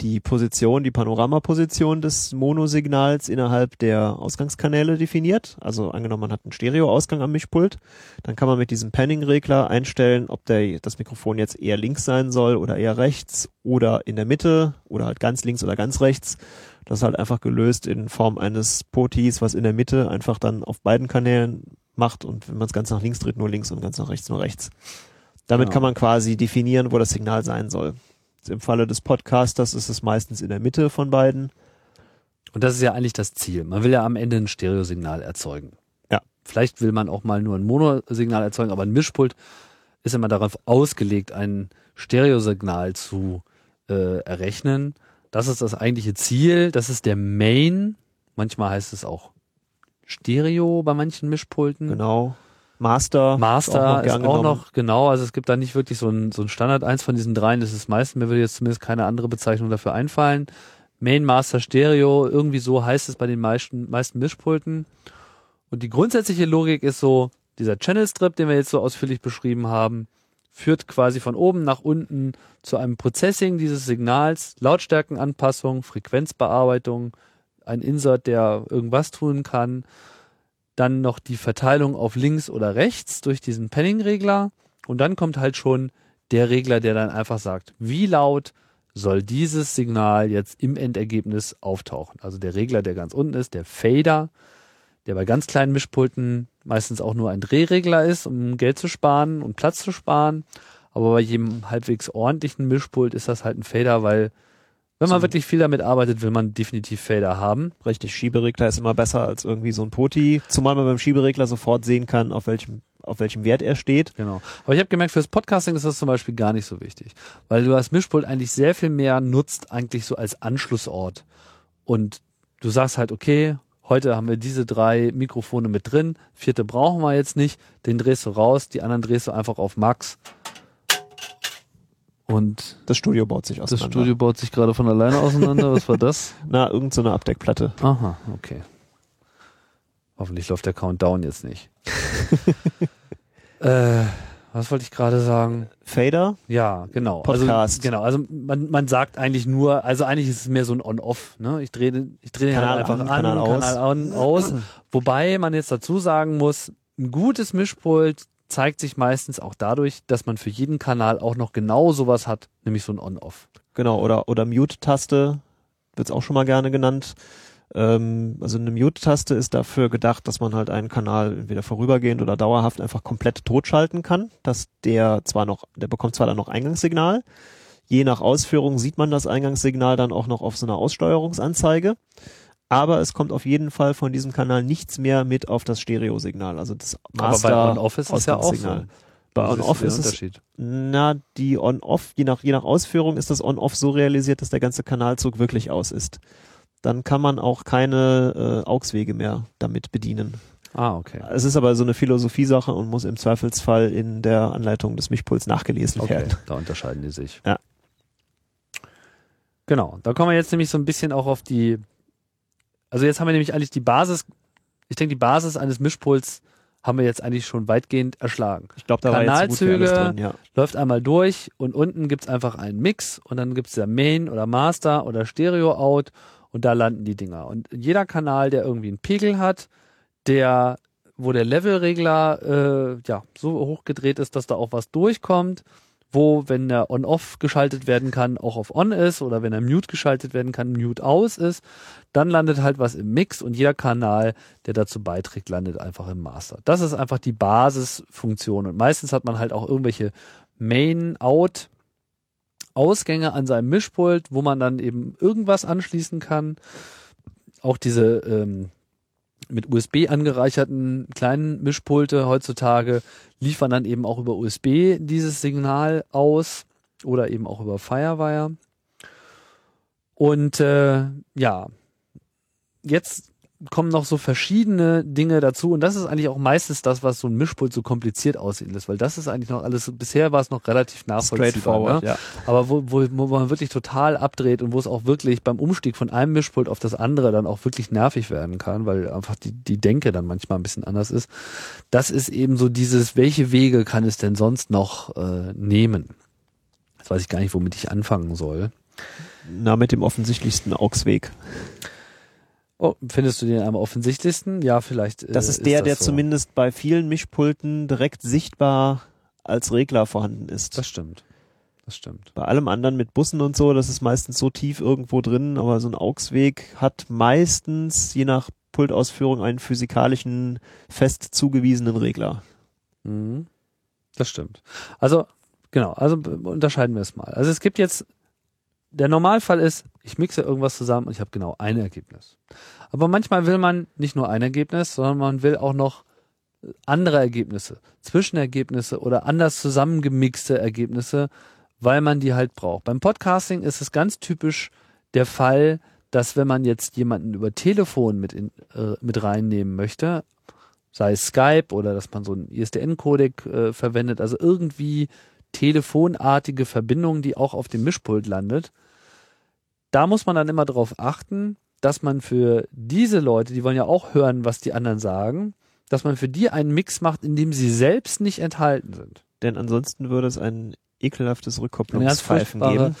die Position, die Panoramaposition des Monosignals innerhalb der Ausgangskanäle definiert. Also angenommen, man hat einen Stereoausgang am Mischpult, dann kann man mit diesem Panning-Regler einstellen, ob der, das Mikrofon jetzt eher links sein soll oder eher rechts oder in der Mitte oder halt ganz links oder ganz rechts. Das ist halt einfach gelöst in Form eines Potis, was in der Mitte einfach dann auf beiden Kanälen macht und wenn man es ganz nach links dreht, nur links und ganz nach rechts nur rechts. Damit Genau. kann man quasi definieren, wo das Signal sein soll. Im Falle des Podcasters ist es meistens in der Mitte von beiden. und das ist ja eigentlich das Ziel. Man will ja am Ende ein Stereosignal erzeugen. Ja. Vielleicht will man auch mal nur ein Monosignal erzeugen, aber ein Mischpult ist immer darauf ausgelegt, ein Stereosignal zu äh, errechnen. Das ist das eigentliche Ziel. Das ist der Main. Manchmal heißt es auch Stereo bei manchen Mischpulten. Genau. Master. Master ist auch genommen. noch, genau, also es gibt da nicht wirklich so ein, so ein Standard. Eins von diesen dreien ist es meistens, mir würde jetzt zumindest keine andere Bezeichnung dafür einfallen. Main, Master, Stereo, irgendwie so heißt es bei den meisten, meisten Mischpulten. Und die grundsätzliche Logik ist so, dieser Channel Strip, den wir jetzt so ausführlich beschrieben haben, führt quasi von oben nach unten zu einem Processing dieses Signals, Lautstärkenanpassung, Frequenzbearbeitung, ein Insert, der irgendwas tun kann, dann noch die Verteilung auf links oder rechts durch diesen Panning-Regler und dann kommt halt schon der Regler, der dann einfach sagt, wie laut soll dieses Signal jetzt im Endergebnis auftauchen. Also der Regler, der ganz unten ist, der Fader, der bei ganz kleinen Mischpulten meistens auch nur ein Drehregler ist, um Geld zu sparen und Platz zu sparen. Aber bei jedem halbwegs ordentlichen Mischpult ist das halt ein Fader, weil wenn man wirklich viel damit arbeitet, will man definitiv Fader haben. Richtig, Schieberegler ist immer besser als irgendwie so ein Poti, zumal man beim Schieberegler sofort sehen kann, auf welchem, auf welchem Wert er steht. Genau. Aber ich habe gemerkt, fürs Podcasting ist das zum Beispiel gar nicht so wichtig, weil du das Mischpult eigentlich sehr viel mehr nutzt, eigentlich so als Anschlussort. Und du sagst halt, okay, heute haben wir diese drei Mikrofone mit drin, vierte brauchen wir jetzt nicht, den drehst du raus, die anderen drehst du einfach auf Max. Und Das Studio baut sich das auseinander. Studio baut sich gerade von alleine auseinander. Was war das? Na, irgend so eine Abdeckplatte. Aha, okay. Hoffentlich läuft der Countdown jetzt nicht. äh, was wollte ich gerade sagen? Fader, Ja, genau. Podcast. Also, genau. Also man, man sagt eigentlich nur, also eigentlich ist es mehr so ein On-Off. Ne? Ich drehe, ich drehe den Kanal halt einfach an, an, Kanal aus. Kanal an, aus. Wobei man jetzt dazu sagen muss, ein gutes Mischpult zeigt sich meistens auch dadurch, dass man für jeden Kanal auch noch genau sowas hat, nämlich so ein On-Off. genau, oder, oder Mute-Taste, wird's auch schon mal gerne genannt. Ähm, also eine Mute-Taste ist dafür gedacht, dass man halt einen Kanal entweder vorübergehend oder dauerhaft einfach komplett totschalten kann, dass der zwar noch, der bekommt zwar dann noch Eingangssignal, je nach Ausführung sieht man das Eingangssignal dann auch noch auf so einer Aussteuerungsanzeige, aber es kommt auf jeden Fall von diesem Kanal nichts mehr mit auf das Stereosignal, also das Master Aber bei On-Off ist es ja auch so. Bei On-Off der ist es na, die On-Off, je nach, je nach Ausführung ist das On-Off so realisiert, dass der ganze Kanalzug wirklich aus ist. Dann kann man auch keine äh, AUX-Wege mehr damit bedienen. Ah, okay. Es ist aber so eine Philosophiesache und muss im Zweifelsfall in der Anleitung des Mischpuls nachgelesen Okay, werden. da unterscheiden die sich. Ja. Genau, da kommen wir jetzt nämlich so ein bisschen auch auf die, also jetzt haben wir nämlich eigentlich die Basis, ich denke, die Basis eines Mischpuls haben wir jetzt eigentlich schon weitgehend erschlagen. Ich glaube, da war jetzt so Kanalzüge, drin, ja. Läuft einmal durch und unten gibt's einfach einen Mix und dann gibt's ja Main oder Master oder Stereo-Out und da landen die Dinger. Und jeder Kanal, der irgendwie einen Pegel hat, der, wo der Levelregler äh, ja so hochgedreht ist, dass da auch was durchkommt, wo, wenn der On-Off geschaltet werden kann, auch auf On ist oder wenn er Mute geschaltet werden kann, Mute aus ist, dann landet halt was im Mix und jeder Kanal, der dazu beiträgt, landet einfach im Master. Das ist einfach die Basisfunktion und meistens hat man halt auch irgendwelche Main-Out Ausgänge an seinem Mischpult, wo man dann eben irgendwas anschließen kann. auch diese ähm, mit USB angereicherten kleinen Mischpulte heutzutage liefern dann eben auch über USB dieses Signal aus oder eben auch über Firewire. Und äh, ja, jetzt kommen noch so verschiedene Dinge dazu und das ist eigentlich auch meistens das, was so ein Mischpult so kompliziert aussehen lässt, weil das ist eigentlich noch alles, bisher war es noch relativ nachvollziehbar. Ne? Ja. Aber wo, wo, wo man wirklich total abdreht und wo es auch wirklich beim Umstieg von einem Mischpult auf das andere dann auch wirklich nervig werden kann, weil einfach die, die Denke dann manchmal ein bisschen anders ist, das ist eben so dieses, welche Wege kann es denn sonst noch äh, nehmen? Jetzt weiß ich gar nicht, womit ich anfangen soll. Na, mit dem offensichtlichsten Augsweg. Oh, findest du den am offensichtlichsten? Ja, vielleicht. Äh, das ist der, ist das der so. zumindest bei vielen Mischpulten direkt sichtbar als Regler vorhanden ist. Das stimmt. Das stimmt. Bei allem anderen mit Bussen und so, das ist meistens so tief irgendwo drin, aber so ein AUX-Weg hat meistens, je nach Pultausführung, einen physikalischen, fest zugewiesenen Regler. Mhm. Das stimmt. Also, genau, also unterscheiden wir es mal. Also es gibt jetzt der Normalfall ist, ich mixe irgendwas zusammen und ich habe genau ein Ergebnis. Aber manchmal will man nicht nur ein Ergebnis, sondern man will auch noch andere Ergebnisse, Zwischenergebnisse oder anders zusammengemixte Ergebnisse, weil man die halt braucht. Beim Podcasting ist es ganz typisch der Fall, dass wenn man jetzt jemanden über Telefon mit, in, äh, mit reinnehmen möchte, sei es Skype oder dass man so einen ISDN-Codec äh, verwendet, also irgendwie telefonartige Verbindung, die auch auf dem Mischpult landet. Da muss man dann immer darauf achten, dass man für diese Leute, die wollen ja auch hören, was die anderen sagen, dass man für die einen Mix macht, in dem sie selbst nicht enthalten sind. Denn ansonsten würde es ein ekelhaftes Rückkopplungspfeifen geben.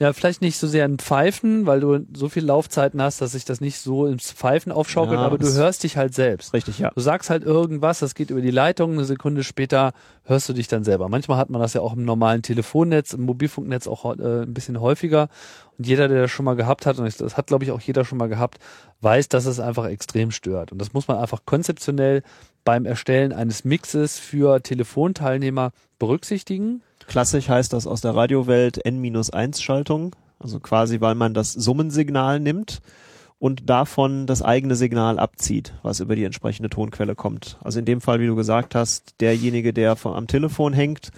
Ja, vielleicht nicht so sehr ein Pfeifen, weil du so viel Laufzeiten hast, dass sich das nicht so ins Pfeifen aufschaukelt, ja, aber du hörst dich halt selbst. Richtig, ja. Du sagst halt irgendwas, das geht über die Leitung, eine Sekunde später hörst du dich dann selber. Manchmal hat man das ja auch im normalen Telefonnetz, im Mobilfunknetz auch äh, ein bisschen häufiger. Und jeder, der das schon mal gehabt hat, und das hat, glaube ich, auch jeder schon mal gehabt, weiß, dass es einfach extrem stört. Und das muss man einfach konzeptionell beim Erstellen eines Mixes für Telefonteilnehmer berücksichtigen. Klassisch heißt das aus der Radiowelt N-1-Schaltung, also quasi, weil man das Summensignal nimmt und davon das eigene Signal abzieht, was über die entsprechende Tonquelle kommt. Also in dem Fall, wie du gesagt hast, derjenige, der vom, am Telefon hängt,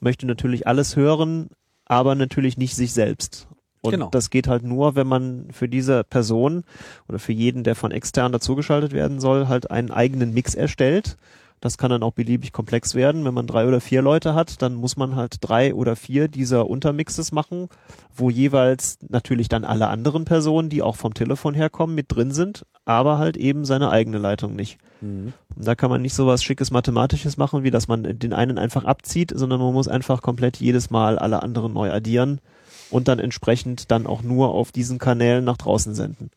möchte natürlich alles hören, aber natürlich nicht sich selbst. Und genau. das geht halt nur, wenn man für diese Person oder für jeden, der von extern dazugeschaltet werden soll, halt einen eigenen Mix erstellt das kann dann auch beliebig komplex werden. Wenn man drei oder vier Leute hat, dann muss man halt drei oder vier dieser Untermixes machen, wo jeweils natürlich dann alle anderen Personen, die auch vom Telefon herkommen, mit drin sind, aber halt eben seine eigene Leitung nicht. Mhm. Und da kann man nicht so was schickes Mathematisches machen, wie dass man den einen einfach abzieht, sondern man muss einfach komplett jedes Mal alle anderen neu addieren und dann entsprechend dann auch nur auf diesen Kanälen nach draußen senden.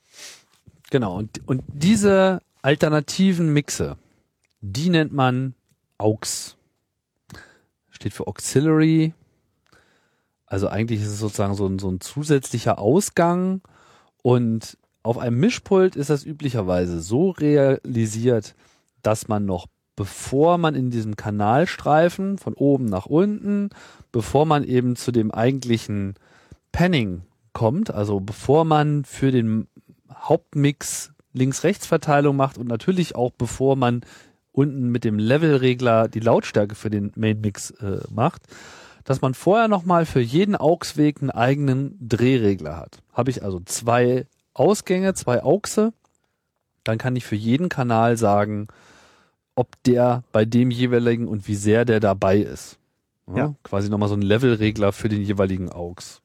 Genau, und, und diese alternativen Mixe, die nennt man AUX. Steht für Auxiliary. Also eigentlich ist es sozusagen so ein, so ein zusätzlicher Ausgang. Und auf einem Mischpult ist das üblicherweise so realisiert, dass man noch bevor man in diesem Kanalstreifen von oben nach unten, bevor man eben zu dem eigentlichen Panning kommt, also bevor man für den Hauptmix Links-Rechts-Verteilung macht und natürlich auch bevor man unten mit dem Levelregler die Lautstärke für den Main Mix äh, macht, dass man vorher nochmal für jeden AUX-Weg einen eigenen Drehregler hat. Habe ich also zwei Ausgänge, zwei AUXe, dann kann ich für jeden Kanal sagen, ob der bei dem jeweiligen und wie sehr der dabei ist. Ja, ja. Quasi nochmal so ein Levelregler für den jeweiligen AUX.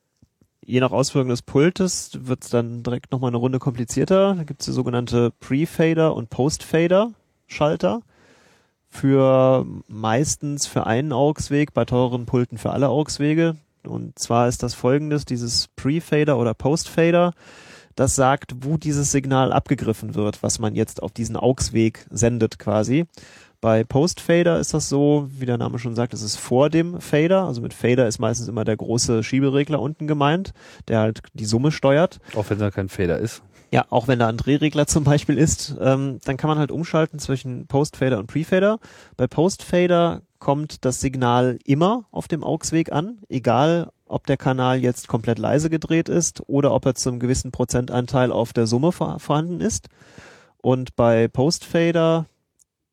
Je nach Ausführung des Pultes wird es dann direkt nochmal eine Runde komplizierter. Da gibt es die sogenannte Pre-Fader und Post-Fader-Schalter für meistens für einen AUX-Weg, bei teuren Pulten für alle AUX-Wege. Und zwar ist das folgendes, dieses Pre-Fader oder Post-Fader, das sagt, wo dieses Signal abgegriffen wird, was man jetzt auf diesen AUX-Weg sendet quasi. Bei Post-Fader ist das so, wie der Name schon sagt, es ist vor dem Fader. Also mit Fader ist meistens immer der große Schieberegler unten gemeint, der halt die Summe steuert. Auch wenn da kein Fader ist. Ja, auch wenn da ein Drehregler zum Beispiel ist, ähm, dann kann man halt umschalten zwischen Post-Fader und Pre-Fader. Bei Post-Fader kommt das Signal immer auf dem AUX-Weg an, egal ob der Kanal jetzt komplett leise gedreht ist oder ob er zum gewissen Prozentanteil auf der Summe vor vorhanden ist. Und bei Postfader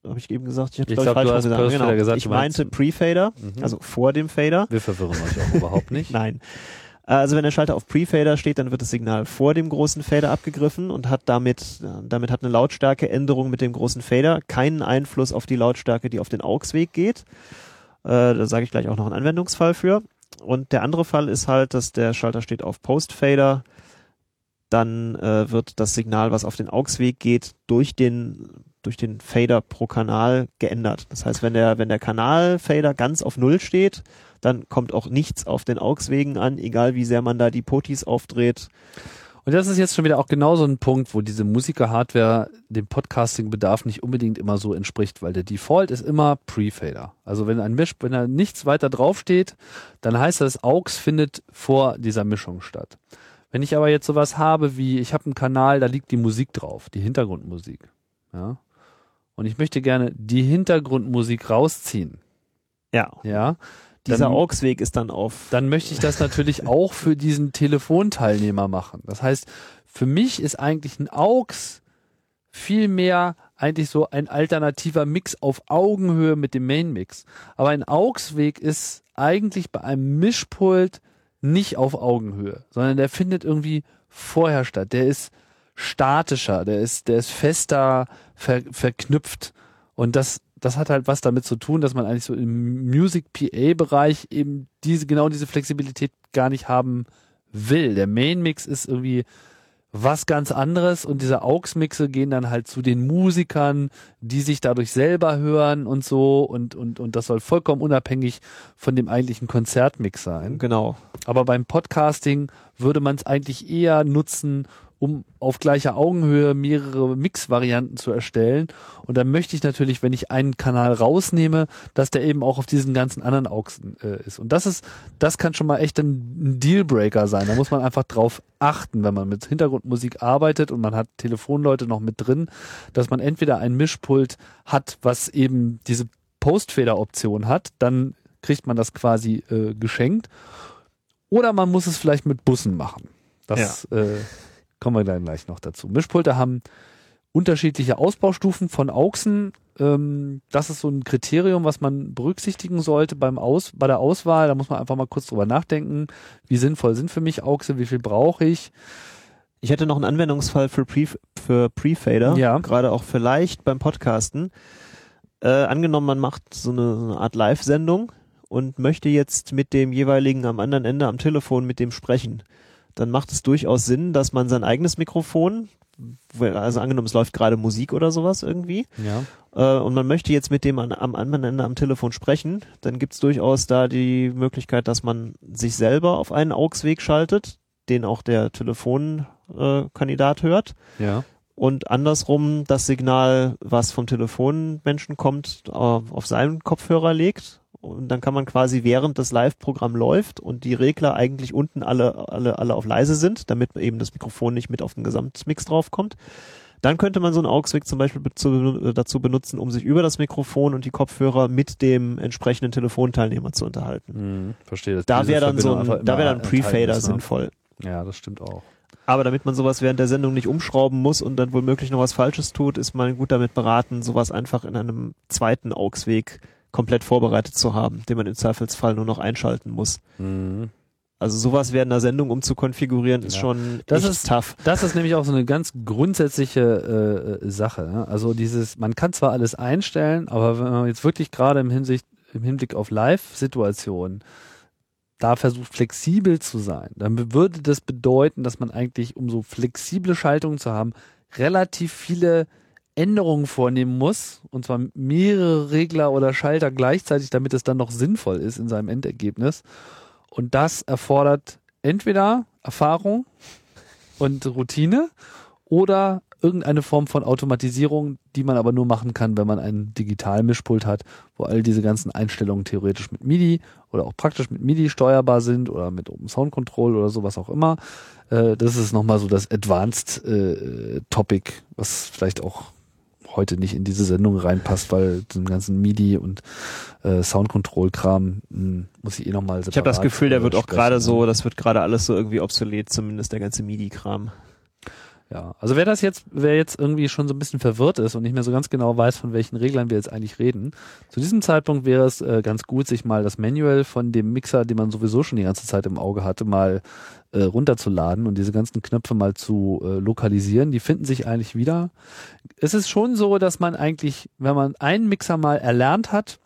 habe ich eben gesagt, ich habe Ich glaub, falsch hast gesagt. Postfader gesagt, ich meinte Pre-Fader, Mhm. also vor dem Fader. Wir verwirren euch auch überhaupt nicht. Nein. Also wenn der Schalter auf Pre-Fader steht, dann wird das Signal vor dem großen Fader abgegriffen und hat damit, äh, damit hat eine Lautstärkeänderung mit dem großen Fader keinen Einfluss auf die Lautstärke, die auf den AUX-Weg geht. Äh, da sage ich gleich auch noch einen Anwendungsfall für. Und der andere Fall ist halt, dass der Schalter steht auf Post-Fader. Dann äh, wird das Signal, was auf den AUX-Weg geht, durch den durch den Fader pro Kanal geändert. Das heißt, wenn der wenn der Kanal-Fader ganz auf Null steht, dann kommt auch nichts auf den AUX-Wegen an, egal wie sehr man da die Potis aufdreht. Und das ist jetzt schon wieder auch genau so ein Punkt, wo diese Musiker-Hardware dem Podcasting-Bedarf nicht unbedingt immer so entspricht, weil der Default ist immer Pre-Fader. Also wenn ein Misch, wenn da nichts weiter draufsteht, dann heißt das, AUX findet vor dieser Mischung statt. Wenn ich aber jetzt sowas habe wie, ich habe einen Kanal, da liegt die Musik drauf, die Hintergrundmusik. Ja. Und ich möchte gerne die Hintergrundmusik rausziehen. Ja, Ja. dieser AUX-Weg ist dann auf. dann möchte ich das natürlich auch für diesen Telefonteilnehmer machen. Das heißt, für mich ist eigentlich ein AUX viel mehr eigentlich so ein alternativer Mix auf Augenhöhe mit dem Main-Mix. Aber ein AUX-Weg ist eigentlich bei einem Mischpult nicht auf Augenhöhe, sondern der findet irgendwie vorher statt. Der ist statischer, der ist, der ist fester ver, verknüpft. Und das, das hat halt was damit zu tun, dass man eigentlich so im Music PA Bereich eben diese, genau diese Flexibilität gar nicht haben will. Der Main Mix ist irgendwie was ganz anderes und diese AUX-Mixe gehen dann halt zu den Musikern, die sich dadurch selber hören und so und, und, und das soll vollkommen unabhängig von dem eigentlichen Konzertmix sein. Genau. Aber beim Podcasting würde man es eigentlich eher nutzen, um auf gleicher Augenhöhe mehrere Mix-Varianten zu erstellen. Und dann möchte ich natürlich, wenn ich einen Kanal rausnehme, dass der eben auch auf diesen ganzen anderen Auxen äh, ist. Und das ist, das kann schon mal echt ein, Dealbreaker sein. Da muss man einfach drauf achten, wenn man mit Hintergrundmusik arbeitet und man hat Telefonleute noch mit drin, dass man entweder ein Mischpult hat, was eben diese Postfeder-Option hat, dann kriegt man das quasi äh, geschenkt. Oder man muss es vielleicht mit Bussen machen. Das äh, kommen wir dann gleich noch dazu. Mischpulte haben unterschiedliche Ausbaustufen von Auxen. Ähm, das ist so ein Kriterium, was man berücksichtigen sollte beim Aus, bei der Auswahl. Da muss man einfach mal kurz drüber nachdenken, wie sinnvoll sind für mich Auxe, wie viel brauche ich. Ich hätte noch einen Anwendungsfall für Pre für Pre-Fader, Ja. gerade auch vielleicht beim Podcasten. Äh, angenommen, man macht so eine, so eine Art Live-Sendung und möchte jetzt mit dem jeweiligen am anderen Ende am Telefon mit dem sprechen. Dann macht es durchaus Sinn, dass man sein eigenes Mikrofon, also angenommen, es läuft gerade Musik oder sowas irgendwie, Ja. äh, und man möchte jetzt mit dem an, am anderen Ende am Telefon sprechen, dann gibt es durchaus da die Möglichkeit, dass man sich selber auf einen AUX-Weg schaltet, den auch der Telefonkandidat äh, hört Ja. und andersrum das Signal, was vom Telefonmenschen kommt, äh, auf seinen Kopfhörer legt und dann kann man quasi während das Live-Programm läuft und die Regler eigentlich unten alle, alle, alle auf leise sind, damit eben das Mikrofon nicht mit auf den Gesamtmix draufkommt. Dann könnte man so einen AUX-Weg zum Beispiel zu, äh, dazu benutzen, um sich über das Mikrofon und die Kopfhörer mit dem entsprechenden Telefonteilnehmer zu unterhalten. Hm, verstehe. dass Da wäre dann so ein, da wäre dann Pre-Fader ne? sinnvoll. Ja, das stimmt auch. Aber damit man sowas während der Sendung nicht umschrauben muss und dann womöglich noch was Falsches tut, ist man gut damit beraten, sowas einfach in einem zweiten AUX-Weg komplett vorbereitet zu haben, den man im Zweifelsfall nur noch einschalten muss. Mhm. Also sowas während einer Sendung umzukonfigurieren, ist Ja. schon Das echt ist- tough. Das ist nämlich auch so eine ganz grundsätzliche äh, äh, Sache. Ne? Also dieses, man kann zwar alles einstellen, aber wenn man jetzt wirklich gerade im Hinsicht, im Hinblick auf Live-Situationen da versucht flexibel zu sein, dann würde das bedeuten, dass man eigentlich, um so flexible Schaltungen zu haben, relativ viele Änderungen vornehmen muss, und zwar mehrere Regler oder Schalter gleichzeitig, damit es dann noch sinnvoll ist in seinem Endergebnis. Und das erfordert entweder Erfahrung und Routine oder irgendeine Form von Automatisierung, die man aber nur machen kann, wenn man ein Digitalmischpult hat, wo all diese ganzen Einstellungen theoretisch mit MIDI oder auch praktisch mit MIDI steuerbar sind oder mit Open Sound Control oder sowas auch immer. Äh, das ist nochmal so das Advanced äh, Topic, was vielleicht auch heute nicht in diese Sendung reinpasst, weil den ganzen MIDI und äh, Soundcontrol-Kram hm, muss ich eh nochmal Ich habe das Gefühl, der wird auch gerade so, das wird gerade alles so irgendwie obsolet, zumindest der ganze MIDI-Kram. Ja, also wer das jetzt, wer jetzt irgendwie schon so ein bisschen verwirrt ist und nicht mehr so ganz genau weiß, von welchen Reglern wir jetzt eigentlich reden, zu diesem Zeitpunkt wäre es äh, ganz gut, sich mal das Manual von dem Mixer, den man sowieso schon die ganze Zeit im Auge hatte, mal äh, runterzuladen und diese ganzen Knöpfe mal zu äh, lokalisieren. Die finden sich eigentlich wieder. Es ist schon so, dass man eigentlich, wenn man einen Mixer mal erlernt hat,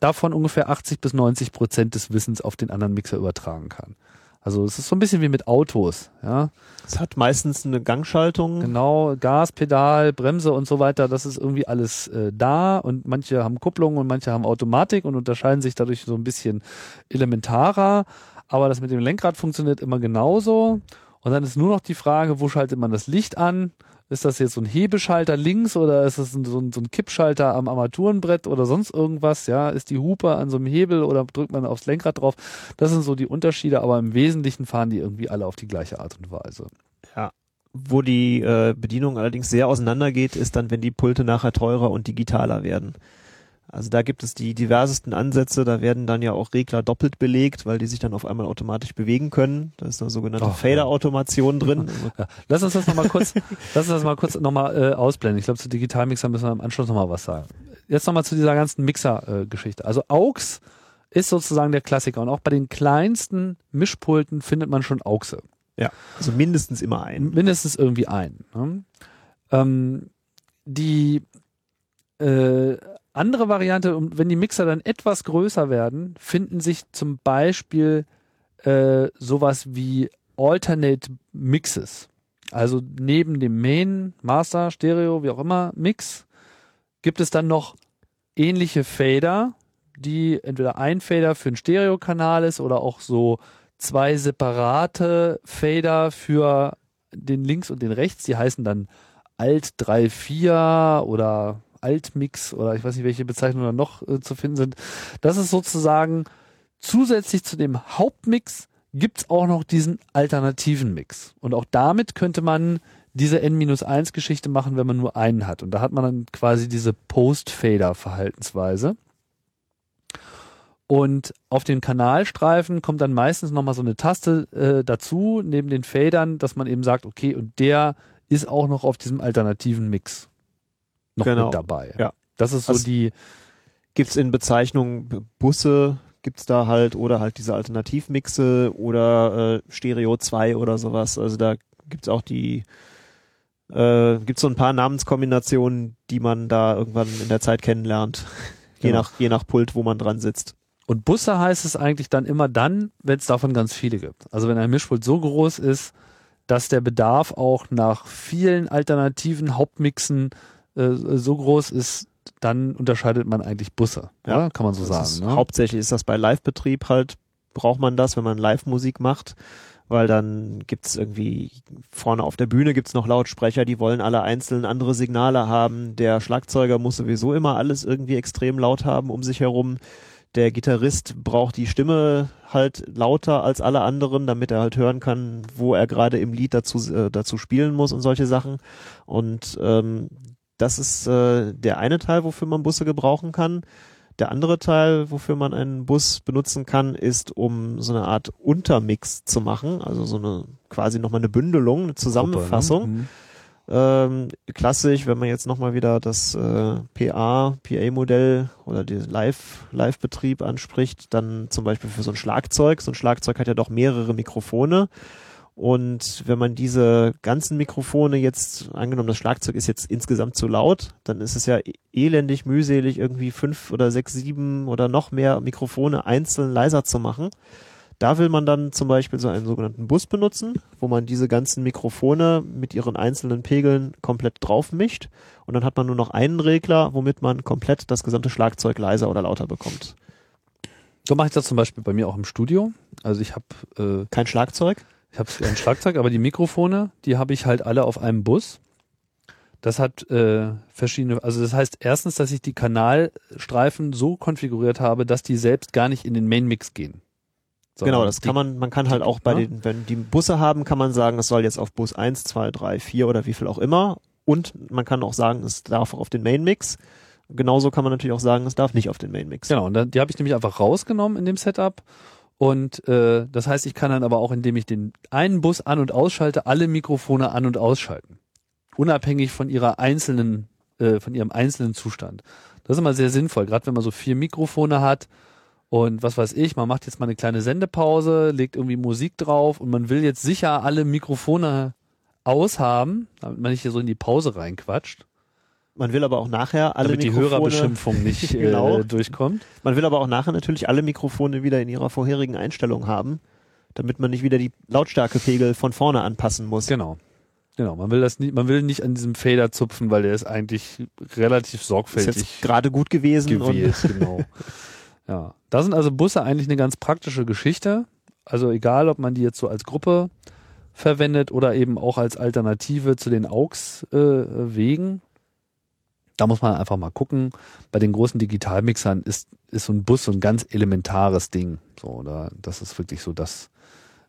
davon ungefähr 80 bis 90 Prozent des Wissens auf den anderen Mixer übertragen kann. Also es ist so ein bisschen wie mit Autos, ja. Es hat meistens eine Gangschaltung. Genau, Gas, Pedal, Bremse und so weiter, das ist irgendwie alles äh, da und manche haben Kupplung und manche haben Automatik und unterscheiden sich dadurch so ein bisschen elementarer, aber das mit dem Lenkrad funktioniert immer genauso und dann ist nur noch die Frage, wo schaltet man das Licht an? Ist das jetzt so ein Hebeschalter links oder ist das ein, so, ein, so ein Kippschalter am Armaturenbrett oder sonst irgendwas? Ja, ist die Hupe an so einem Hebel oder drückt man aufs Lenkrad drauf? Das sind so die Unterschiede, aber im Wesentlichen fahren die irgendwie alle auf die gleiche Art und Weise. Ja. Wo die äh, Bedienung allerdings sehr auseinandergeht, ist dann, wenn die Pulte nachher teurer und digitaler werden. Also da gibt es die diversesten Ansätze, da werden dann ja auch Regler doppelt belegt, weil die sich dann auf einmal automatisch bewegen können. Da ist eine sogenannte ja. Fader-Automation drin. Lass uns das nochmal kurz, lass uns das mal kurz nochmal äh, ausblenden. Ich glaube, zu Digitalmixer müssen wir im Anschluss nochmal was sagen. Jetzt nochmal zu dieser ganzen Mixer-Geschichte. also AUX ist sozusagen der Klassiker und auch bei den kleinsten Mischpulten findet man schon AUXe. ja, also mindestens immer ein. Mindestens irgendwie ein. Ne? Ähm, die äh, andere Variante, und wenn die Mixer dann etwas größer werden, finden sich zum Beispiel äh, sowas wie Alternate Mixes. Also neben dem Main, Master, Stereo, wie auch immer, Mix, gibt es dann noch ähnliche Fader, die entweder ein Fader für einen Stereokanal ist oder auch so zwei separate Fader für den links und den rechts. Die heißen dann Alt 3.4 oder Altmix oder ich weiß nicht, welche Bezeichnungen da noch äh, zu finden sind. Das ist sozusagen zusätzlich zu dem Hauptmix gibt's auch noch diesen alternativen Mix. Und auch damit könnte man diese N-1-Geschichte machen, wenn man nur einen hat. Und da hat man dann quasi diese Post-Fader-Verhaltensweise. Und auf den Kanalstreifen kommt dann meistens nochmal so eine Taste äh, dazu, neben den Fadern, dass man eben sagt, okay, und der ist auch noch auf diesem alternativen Mix noch Genau. mit dabei. Ja. Das ist so Also- die, Gibt's in Bezeichnung B- Busse, gibt's da halt, oder halt diese Alternativmixe oder äh, Stereo 2 oder sowas. Also da gibt's auch die, äh, gibt's so ein paar Namenskombinationen, die man da irgendwann in der Zeit kennenlernt. Je Genau. nach, je nach Pult, wo man dran sitzt. Und Busse heißt es eigentlich dann immer dann, wenn es davon ganz viele gibt. Also wenn ein Mischpult so groß ist, dass der Bedarf auch nach vielen alternativen Hauptmixen äh, so groß ist, dann unterscheidet man eigentlich Busse. Ja. Oder? Kann man so Das ist, sagen. Ne? Hauptsächlich ist das bei Live-Betrieb halt, braucht man das, wenn man Live-Musik macht, weil dann gibt's irgendwie vorne auf der Bühne gibt's noch Lautsprecher, die wollen alle einzeln andere Signale haben. Der Schlagzeuger muss sowieso immer alles irgendwie extrem laut haben um sich herum. Der Gitarrist braucht die Stimme halt lauter als alle anderen, damit er halt hören kann, wo er gerade im Lied dazu, äh, dazu spielen muss und solche Sachen. Und ähm, das ist äh, der eine Teil, wofür man Busse gebrauchen kann. Der andere Teil, wofür man einen Bus benutzen kann, ist, um so eine Art Untermix zu machen, also so eine quasi nochmal eine Bündelung, eine Zusammenfassung. Gruppe, ne? Mhm. Ähm, klassisch, wenn man jetzt nochmal wieder das äh, PA, PA-Modell oder den Live, Live-Betrieb anspricht, dann zum Beispiel für so ein Schlagzeug. So ein Schlagzeug hat ja doch mehrere Mikrofone. Und wenn man diese ganzen Mikrofone jetzt, angenommen, das Schlagzeug ist jetzt insgesamt zu laut, dann ist es ja e- elendig mühselig, irgendwie fünf oder sechs, sieben oder noch mehr Mikrofone einzeln leiser zu machen. Da will man dann zum Beispiel so einen sogenannten Bus benutzen, wo man diese ganzen Mikrofone mit ihren einzelnen Pegeln komplett drauf mischt und dann hat man nur noch einen Regler, womit man komplett das gesamte Schlagzeug leiser oder lauter bekommt. So mache ich das zum Beispiel bei mir auch im Studio. Also ich habe äh, Kein Schlagzeug? Ich habe ein Schlagzeug, aber die Mikrofone, die habe ich halt alle auf einem Bus. Das hat äh, verschiedene, also das heißt erstens, dass ich die Kanalstreifen so konfiguriert habe, dass die selbst gar nicht in den Main Mix gehen. Genau, das die, kann man, man kann halt auch bei ja. den, wenn die Busse haben, kann man sagen, es soll jetzt auf Bus 1, 2, 3, 4 oder wie viel auch immer Und man kann auch sagen, es darf auf den Main Mix. Genauso kann man natürlich auch sagen, es darf nicht auf den Main Mix. Genau, und dann, die habe ich nämlich einfach rausgenommen in dem Setup. Und äh, das heißt, ich kann dann aber auch, indem ich den einen Bus an- und ausschalte, alle Mikrofone an- und ausschalten. Unabhängig von ihrer einzelnen, äh, von ihrem einzelnen Zustand. Das ist immer sehr sinnvoll, gerade wenn man so vier Mikrofone hat und was weiß ich, man macht jetzt mal eine kleine Sendepause, legt irgendwie Musik drauf und man will jetzt sicher alle Mikrofone aushaben, damit man nicht hier so in die Pause reinquatscht. Man will aber auch nachher alle damit die Mikrofone, Hörerbeschimpfung nicht Genau. äh, durchkommt. man will aber auch nachher natürlich alle Mikrofone wieder in ihrer vorherigen Einstellung haben, damit man nicht wieder die Lautstärkepegel von vorne anpassen muss. Genau. Genau, man will das nicht, man will nicht an diesem Fader zupfen, weil der ist eigentlich relativ Ist sorgfältig jetzt gerade gut gewesen gewählt, genau. Ja, da sind also Busse eigentlich eine ganz praktische Geschichte. Also egal, ob man die jetzt so als Gruppe verwendet oder eben auch als Alternative zu den AUX-Wegen. Da muss man einfach mal gucken. Bei den großen Digitalmixern ist, ist so ein Bus so ein ganz elementares Ding. So, oder das ist wirklich so das,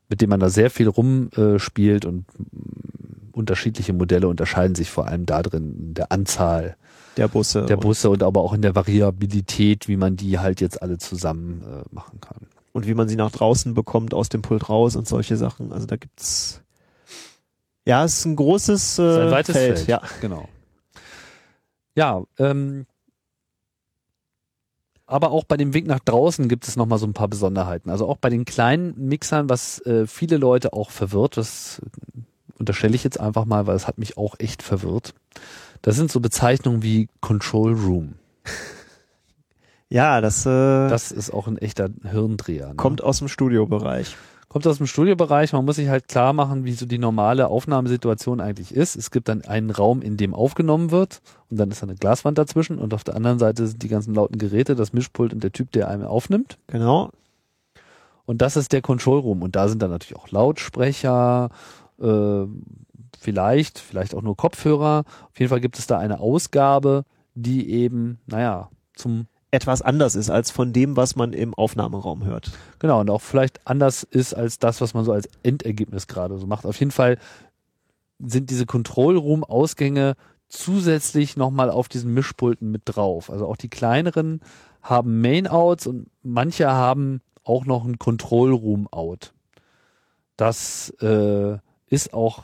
mit dem man da sehr viel rumspielt und mm, unterschiedliche Modelle unterscheiden sich vor allem da drin in der Anzahl der Busse. der Busse und aber auch in der Variabilität, wie man die halt jetzt alle zusammen äh, machen kann. und wie man sie nach draußen bekommt, aus dem Pult raus und solche Sachen. Also da gibt's ja, es ist ein großes äh, ist ein weites Feld. Ja, Genau. Ja, ähm, aber auch bei dem Weg nach draußen gibt es nochmal so ein paar Besonderheiten. Also auch bei den kleinen Mixern, was äh, viele Leute auch verwirrt, das äh, unterstelle ich jetzt einfach mal, weil es hat mich auch echt verwirrt. Das sind so Bezeichnungen wie Control Room. ja, das, äh, Das ist auch ein echter Hirndreher. Ne? kommt aus dem Studiobereich. Kommt aus dem Studiobereich. Man muss sich halt klar machen, wie so die normale Aufnahmesituation eigentlich ist. Es gibt dann einen Raum, in dem aufgenommen wird und dann ist da eine Glaswand dazwischen und auf der anderen Seite sind die ganzen lauten Geräte, das Mischpult und der Typ, der einem aufnimmt. Genau. Und das ist der Control Room und da sind dann natürlich auch Lautsprecher, äh, vielleicht, vielleicht auch nur Kopfhörer. Auf jeden Fall gibt es da eine Ausgabe, die eben, naja, zum Etwas anders ist als von dem, was man im Aufnahmeraum hört. Genau, und auch vielleicht anders ist als das, was man so als Endergebnis gerade so macht. Auf jeden Fall sind diese Control Room Ausgänge zusätzlich nochmal auf diesen Mischpulten mit drauf. Also auch die kleineren haben Main Outs und manche haben auch noch ein Control Room Out. Das äh, ist auch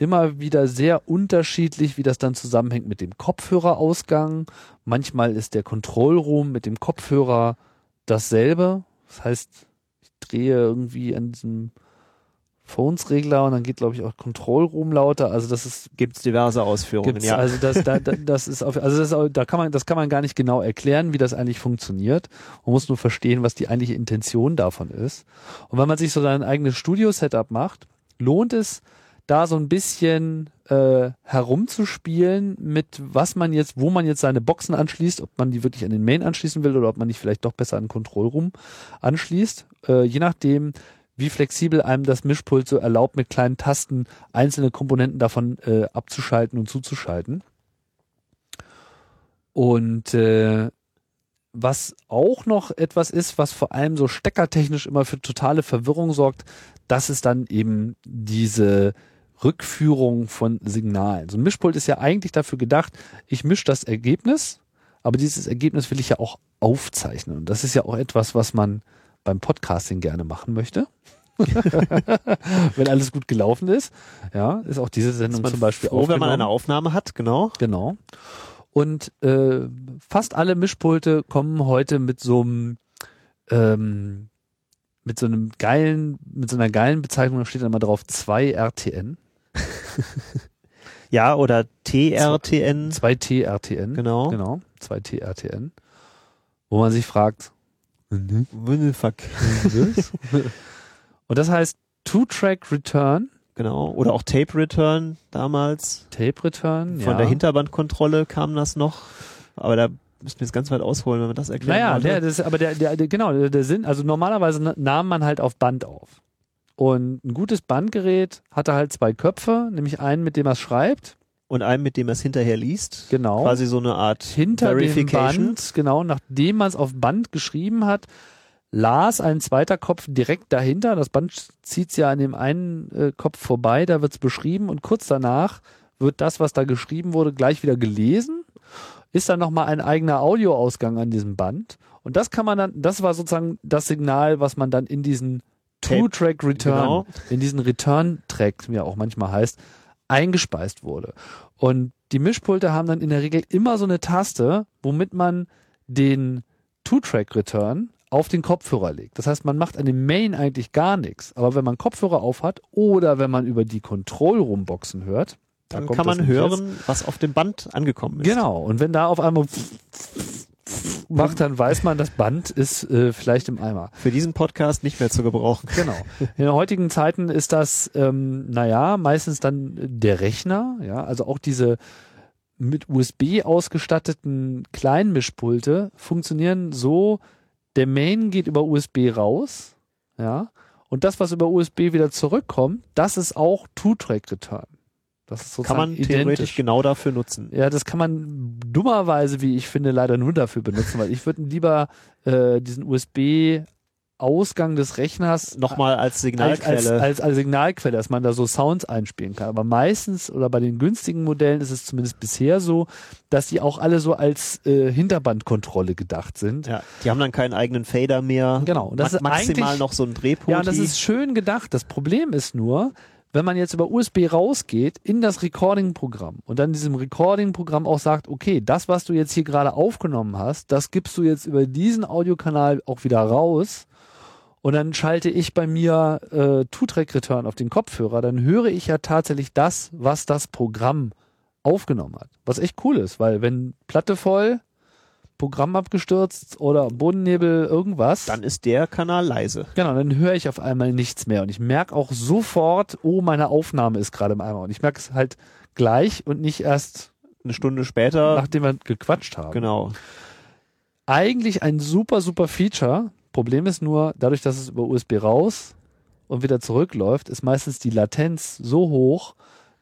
immer wieder sehr unterschiedlich, wie das dann zusammenhängt mit dem Kopfhörerausgang. Manchmal ist der Control Room mit dem Kopfhörer dasselbe. Das heißt, ich drehe irgendwie an diesem Phones-Regler und dann geht, glaube ich, auch Control Room lauter. Also das ist Gibt's diverse Ausführungen, Gibt's, ja. Also das, da, da, das ist auf, also das ist, da kann man, das kann man gar nicht genau erklären, wie das eigentlich funktioniert. Man muss nur verstehen, was die eigentliche Intention davon ist. Und wenn man sich so sein eigenes Studio-Setup macht, lohnt es, da so ein bisschen äh, herumzuspielen mit was man jetzt, wo man jetzt seine Boxen anschließt, ob man die wirklich an den Main anschließen will oder ob man nicht vielleicht doch besser an den Control Room anschließt. Äh, je nachdem, wie flexibel einem das Mischpult so erlaubt, mit kleinen Tasten einzelne Komponenten davon äh, abzuschalten und zuzuschalten. Und äh, was auch noch etwas ist, was vor allem so steckertechnisch immer für totale Verwirrung sorgt, das ist dann eben diese Rückführung von Signalen. So ein Mischpult ist ja eigentlich dafür gedacht, ich mische das Ergebnis, aber dieses Ergebnis will ich ja auch aufzeichnen. Und das ist ja auch etwas, was man beim Podcasting gerne machen möchte. wenn alles gut gelaufen ist. Ja, ist auch diese Sendung zum Beispiel froh, wenn man eine Aufnahme hat, genau. Genau. Und äh, fast alle Mischpulte kommen heute mit so einem ähm, mit so einem geilen, mit so einer geilen Bezeichnung, da steht dann immer drauf 2 RTN, Ja, oder TRTN. 2 TRTN, Genau. genau, 2 TRTN, wo man sich fragt, Fuck. und das heißt Two-Track Return, Genau. Oder auch Tape Return damals. Tape Return, Von ja. der Hinterbandkontrolle kam das noch. Aber da müssen wir jetzt ganz weit ausholen, wenn wir das erklären. Naja, der, das, aber der, der, der, genau, der, Sinn, also normalerweise na- nahm man halt auf Band auf. Und ein gutes Bandgerät hatte halt zwei Köpfe, nämlich einen, mit dem er es schreibt, Und einem, mit dem er es hinterher liest. genau. Quasi so eine Art hinter dem. Band, genau, nachdem man es auf Band geschrieben hat, las ein zweiter Kopf direkt dahinter. Das Band zieht ja an dem einen äh, Kopf vorbei, da wird es beschrieben und kurz danach wird das, was da geschrieben wurde, gleich wieder gelesen, ist dann nochmal ein eigener Audioausgang an diesem Band. Und das kann man dann, das war sozusagen das Signal, was man dann in diesen Two-Track Return, Genau. in diesen Return-Track, wie er auch manchmal heißt, eingespeist wurde. Und die Mischpulte haben dann in der Regel immer so eine Taste, womit man den Two-Track-Return auf den Kopfhörer legt. Das heißt, man macht an dem Main eigentlich gar nichts. Aber wenn man Kopfhörer auf hat oder wenn man über die Control-Room-Boxen hört, da Dann kommt kann man hören, was auf dem Band angekommen ist. Genau. Und wenn da auf einmal macht, dann weiß man, das Band ist äh, vielleicht im Eimer. Für diesen Podcast nicht mehr zu gebrauchen. Genau. In den heutigen Zeiten ist das, ähm, naja, meistens dann der Rechner, ja, also auch diese mit USB ausgestatteten Kleinmischpulte funktionieren so, der Main geht über USB raus, ja, und das, was über USB wieder zurückkommt, das ist auch Two-Track-Return. Das ist Kann man theoretisch identisch. genau dafür nutzen. Ja, das kann man dummerweise, wie ich finde, leider nur dafür benutzen, weil ich würde lieber äh, diesen USB-Ausgang des Rechners Nochmal als Signalquelle. als, als, als Signalquelle, dass man da so Sounds einspielen kann. Aber meistens oder bei den günstigen Modellen ist es zumindest bisher so, dass die auch alle so als äh, Hinterbandkontrolle gedacht sind. ja, die haben dann keinen eigenen Fader mehr. Genau, und das Ma- ist maximal noch so ein Drehpunkt. Ja, das ist schön gedacht. Das Problem ist nur, wenn man jetzt über USB rausgeht in das Recording-Programm und dann diesem Recording-Programm auch sagt, okay, das, was du jetzt hier gerade aufgenommen hast, das gibst du jetzt über diesen Audiokanal auch wieder raus. Und dann schalte ich bei mir äh, Two-Track-Return auf den Kopfhörer, dann höre ich ja tatsächlich das, was das Programm aufgenommen hat. Was echt cool ist, weil wenn Platte voll, Programm abgestürzt oder Bodennebel, irgendwas. dann ist der Kanal leise. Genau, dann höre ich auf einmal nichts mehr und ich merke auch sofort, oh, meine Aufnahme ist gerade im Eimer und ich merke es halt gleich und nicht erst, Eine Stunde später. nachdem wir gequatscht haben. genau. Eigentlich ein super, super Feature. Problem ist nur, dadurch, dass es über USB raus und wieder zurückläuft, ist meistens die Latenz so hoch,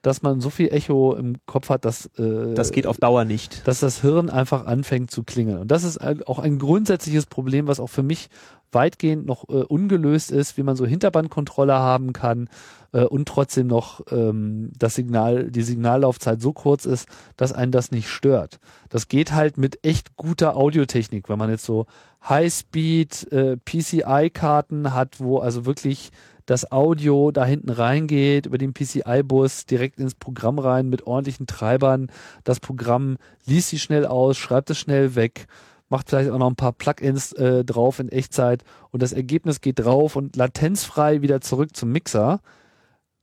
dass man so viel Echo im Kopf hat, dass, äh, Das geht auf Dauer nicht. dass das Hirn einfach anfängt zu klingeln. Und das ist auch ein grundsätzliches Problem, was auch für mich weitgehend noch äh, ungelöst ist, wie man so Hinterbandkontrolle haben kann äh, und trotzdem noch ähm, das Signal, die Signallaufzeit so kurz ist, dass einen das nicht stört. Das geht halt mit echt guter Audiotechnik, wenn man jetzt so High-Speed äh, PCI-Karten hat, wo also wirklich das Audio da hinten reingeht, über den PCI-Bus direkt ins Programm rein mit ordentlichen Treibern. Das Programm liest sie schnell aus, schreibt es schnell weg, macht vielleicht auch noch ein paar Plugins äh, drauf in Echtzeit und das Ergebnis geht drauf und latenzfrei wieder zurück zum Mixer.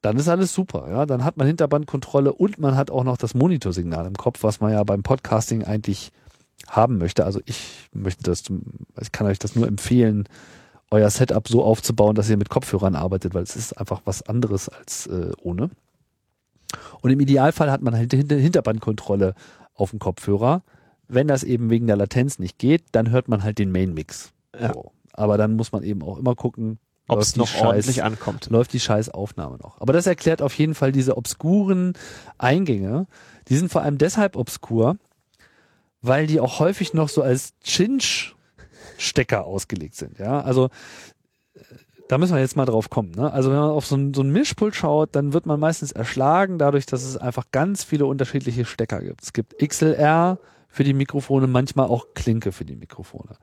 Dann ist alles super, ja. Dann hat man Hinterbandkontrolle und man hat auch noch das Monitorsignal im Kopf, was man ja beim Podcasting eigentlich haben möchte. Also ich möchte das, ich kann euch das nur empfehlen, euer Setup so aufzubauen, dass ihr mit Kopfhörern arbeitet, weil es ist einfach was anderes als äh, ohne. Und im Idealfall hat man halt Hinter Hinterbandkontrolle auf dem Kopfhörer. Wenn das eben wegen der Latenz nicht geht, dann hört man halt den Main-Mix. Ja. So. Aber dann muss man eben auch immer gucken, Ob es noch Scheiß- ordentlich ankommt. läuft die scheiß Aufnahme noch. Aber das erklärt auf jeden Fall diese obskuren Eingänge. Die sind vor allem deshalb obskur, weil die auch häufig noch so als Cinch-Stecker ausgelegt sind. Ja, also äh, da müssen wir jetzt mal drauf kommen. Ne? Also wenn man auf so ein, so ein Mischpult schaut, dann wird man meistens erschlagen dadurch, dass es einfach ganz viele unterschiedliche Stecker gibt. Es gibt XLR für die Mikrofone, manchmal auch Klinke für die Mikrofone.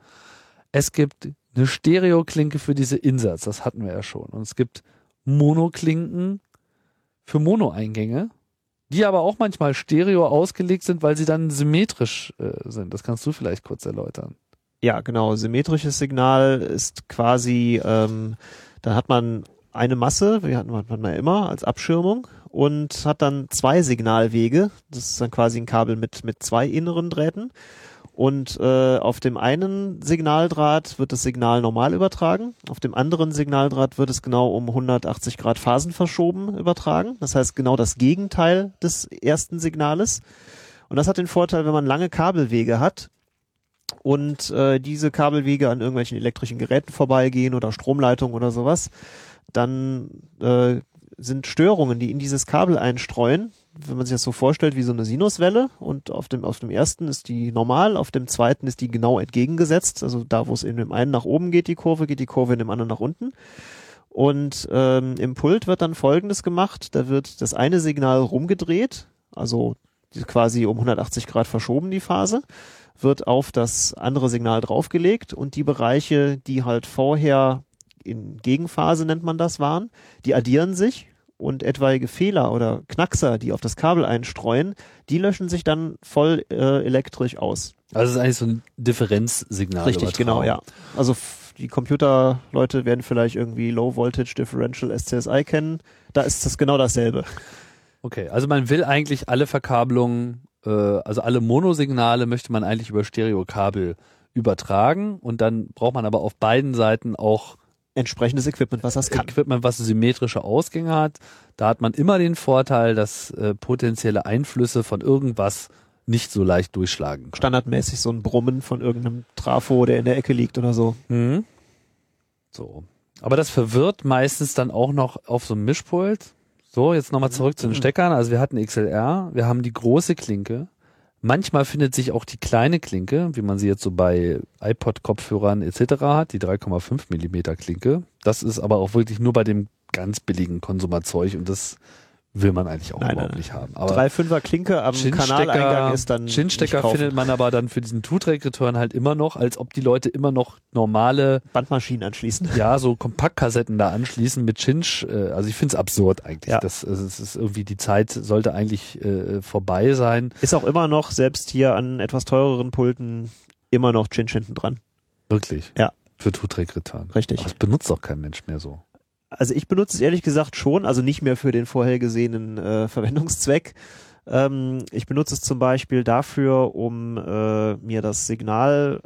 Es gibt eine Stereo-Klinke für diese Insatz, das hatten wir ja schon. Und es gibt Monoklinken für Mono-Eingänge, die aber auch manchmal stereo ausgelegt sind, weil sie dann symmetrisch äh, sind. Das kannst du vielleicht kurz erläutern. Ja, genau. Symmetrisches Signal ist quasi, ähm, da hat man eine Masse, wie hat man, immer als Abschirmung und hat dann zwei Signalwege. Das ist dann quasi ein Kabel mit, mit zwei inneren Drähten. Und äh, auf dem einen Signaldraht wird das Signal normal übertragen, auf dem anderen Signaldraht wird es genau um 180 Grad Phasen verschoben übertragen. Das heißt genau das Gegenteil des ersten Signales. Und das hat den Vorteil, wenn man lange Kabelwege hat, und äh, diese Kabelwege an irgendwelchen elektrischen Geräten vorbeigehen oder Stromleitungen oder sowas, dann äh, sind Störungen, die in dieses Kabel einstreuen, wenn man sich das so vorstellt, wie so eine Sinuswelle und auf dem, auf dem ersten ist die normal, auf dem zweiten ist die genau entgegengesetzt, also da, wo es in dem einen nach oben geht, die Kurve, geht die Kurve in dem anderen nach unten. Und ähm, im Pult wird dann Folgendes gemacht, da wird das eine Signal rumgedreht also quasi um 180 Grad verschoben die Phase, wird auf das andere Signal draufgelegt und die Bereiche, die halt vorher in Gegenphase nennt man das waren, die addieren sich und etwaige Fehler oder Knackser, die auf das Kabel einstreuen, die löschen sich dann voll äh, elektrisch aus. Also es ist eigentlich so ein Differenzsignal. Richtig, genau, ja. Also die Computerleute werden vielleicht irgendwie Low Voltage Differential SCSI kennen. Da ist das genau dasselbe. Okay, also man will eigentlich alle Verkabelungen, äh, also alle Monosignale möchte man eigentlich über Stereokabel übertragen und dann braucht man aber auf beiden Seiten auch entsprechendes Equipment, was das kann. Equipment, was symmetrische Ausgänge hat. Da hat man immer den Vorteil, dass äh, potenzielle Einflüsse von irgendwas nicht so leicht durchschlagen. Können. Standardmäßig so ein Brummen von irgendeinem Trafo, der in der Ecke liegt oder so. Mhm. So. Aber das verwirrt meistens dann auch noch auf so einem Mischpult. So, jetzt nochmal zurück zu den Steckern. Also wir hatten XLR, wir haben die große Klinke. Manchmal findet sich auch die kleine Klinke, wie man sie jetzt so bei iPod-Kopfhörern etc. hat, die 3,5 Millimeter Klinke. Das ist aber auch wirklich nur bei dem ganz billigen Konsumerzeug und das will man eigentlich auch Nein, überhaupt nein. nicht haben. Aber Drei Fünfer Klinke am Kanaleingang ist dann Chinstecker findet man aber dann für diesen Two-Track-Return halt immer noch, als ob die Leute immer noch normale, Bandmaschinen anschließen. ja, so Kompaktkassetten da anschließen mit Chinch. Äh, also ich find's absurd eigentlich. Ja. Das, es ist irgendwie, die Zeit sollte eigentlich äh, vorbei sein. Ist auch immer noch, selbst hier an etwas teureren Pulten, immer noch Chinch hinten dran. Wirklich. Ja. Für Two-Track-Return. Richtig. Aber das benutzt doch kein Mensch mehr so. Also ich benutze es ehrlich gesagt schon, also nicht mehr für den vorher gesehenen äh, Verwendungszweck. Ähm, ich benutze es zum Beispiel dafür, um äh, mir das Signal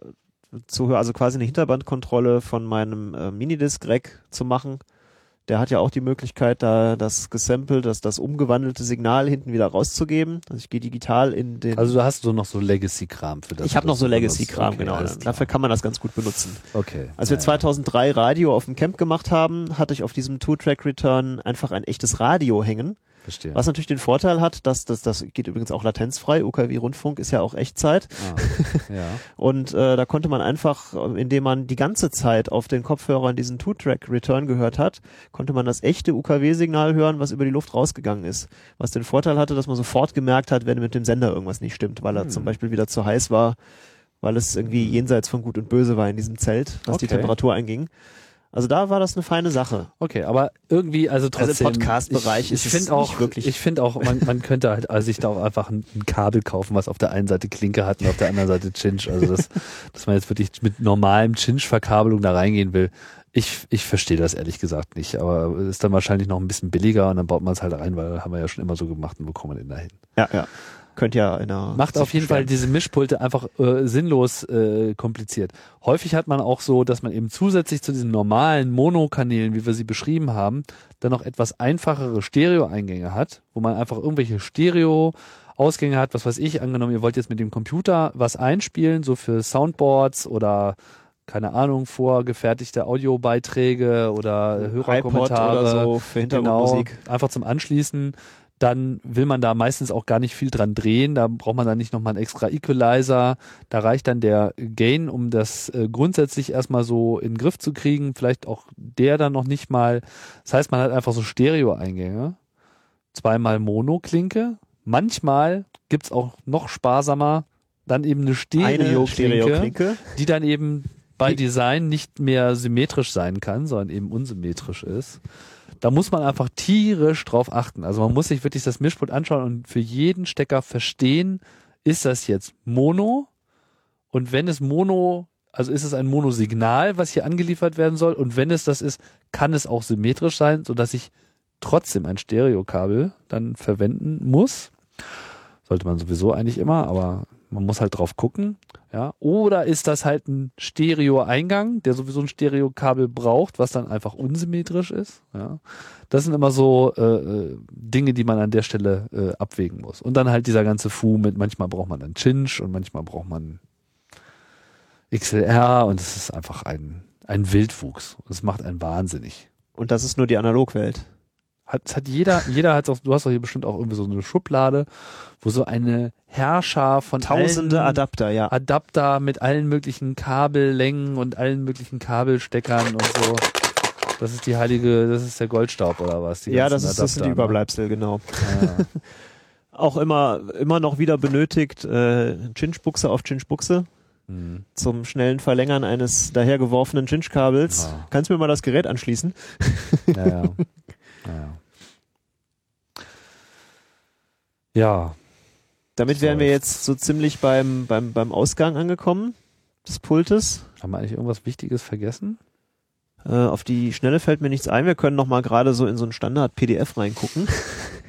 zu hören, also quasi eine Hinterbandkontrolle von meinem äh, Minidisc-Rack zu machen. Der hat ja auch die Möglichkeit, da das gesampled, das, das umgewandelte Signal hinten wieder rauszugeben. Also ich gehe digital in den. Also du hast so noch so Legacy-Kram für das. ich habe noch so. Legacy-Kram, Okay, genau. Dafür kann man das ganz gut benutzen. Okay. Als wir Ja, ja. 2003 Radio auf dem Camp gemacht haben, hatte ich auf diesem Two-Track-Return einfach ein echtes Radio hängen. Verstehe. Was natürlich den Vorteil hat, dass das, das geht übrigens auch latenzfrei. UKW-Rundfunk ist ja auch Echtzeit. Ah, ja. Und äh, da konnte man einfach, äh, indem man die ganze Zeit auf den Kopfhörern diesen Two-Track-Return gehört hat, konnte man das echte UKW-Signal hören, was über die Luft rausgegangen ist. Was den Vorteil hatte, dass man sofort gemerkt hat, wenn mit dem Sender irgendwas nicht stimmt, weil er Hm. zum Beispiel wieder zu heiß war, weil es irgendwie jenseits von Gut und Böse war in diesem Zelt, was die Okay. Temperatur einging. Also da war das eine feine Sache. Okay, aber irgendwie, also trotzdem. im Podcast-Bereich ich, ist ich auch, nicht wirklich- ich finde auch, man, man könnte halt also sich da auch einfach ein, ein Kabel kaufen, was auf der einen Seite Klinke hat und auf der anderen Seite Chinch. Also das, dass man jetzt wirklich mit normalem Chinch-Verkabelung da reingehen will. Ich, ich verstehe das ehrlich gesagt nicht, aber es ist dann wahrscheinlich noch ein bisschen billiger und dann baut man es halt rein, weil haben wir ja schon immer so gemacht und bekommen den dahin. Ja, ja. Könnt ja in einer Macht auf jeden Fall diese Mischpulte einfach äh, sinnlos äh, kompliziert. Häufig hat man auch so, dass man eben zusätzlich zu diesen normalen Monokanälen, wie wir sie beschrieben haben, dann noch etwas einfachere Stereo-Eingänge hat, wo man einfach irgendwelche Stereo-Ausgänge hat, was weiß ich, angenommen, ihr wollt jetzt mit dem Computer was einspielen, so für Soundboards oder keine Ahnung, vorgefertigte Audiobeiträge oder Hörerkommentare oder so für Hintergrundmusik. Genau, einfach zum Anschließen. Dann will man da meistens auch gar nicht viel dran drehen. Da braucht man dann nicht nochmal einen extra Equalizer. Da reicht dann der Gain, um das äh, grundsätzlich erstmal so in den Griff zu kriegen. Vielleicht auch der dann noch nicht mal. Das heißt, man hat einfach so Stereo-Eingänge. Zweimal Mono-Klinke. Manchmal gibt's auch noch sparsamer dann eben eine Stereo-Klinke. die dann eben bei Design nicht mehr symmetrisch sein kann, sondern eben unsymmetrisch ist. Da muss man einfach tierisch drauf achten. Also man muss sich wirklich das Mischpult anschauen und für jeden Stecker verstehen, ist das jetzt Mono? Und wenn es Mono, also ist es ein Monosignal, was hier angeliefert werden soll? Und wenn es das ist, kann es auch symmetrisch sein, sodass ich trotzdem ein Stereokabel dann verwenden muss. Sollte man sowieso eigentlich immer, aber man muss halt drauf gucken. Ja, oder ist das halt ein Stereo-Eingang, der sowieso ein Stereokabel braucht, was dann einfach unsymmetrisch ist. Ja, das sind immer so äh, äh, Dinge, die man an der Stelle äh, abwägen muss. Und dann halt dieser ganze Fu mit, manchmal braucht man dann Chinch und manchmal braucht man XLR und es ist einfach ein, ein Wildwuchs. Es macht einen wahnsinnig. Und das ist nur die Analogwelt. Hat, hat jeder, jeder hat auch, du hast doch hier bestimmt auch irgendwie so eine Schublade, wo so eine Herrscher von Tausende Adapter, ja. Adapter mit allen möglichen Kabellängen und allen möglichen Kabelsteckern und so. Das ist die heilige, das ist der Goldstaub oder was? Ja, das, ist, das sind die Adapter, ne? Überbleibsel, genau. Ja. auch immer, immer noch wieder benötigt, äh, Chinch-Buchse auf Chinch-Buchse Hm. zum schnellen Verlängern eines dahergeworfenen Chinch-Kabels. Ja. Kannst du mir mal das Gerät anschließen? Ja. ja. ja. Damit wären wir jetzt so ziemlich beim, beim, beim Ausgang angekommen des Pultes. Haben wir eigentlich irgendwas Wichtiges vergessen? Äh, auf die Schnelle fällt mir nichts ein. Wir können noch mal gerade so in so ein Standard-PDF reingucken,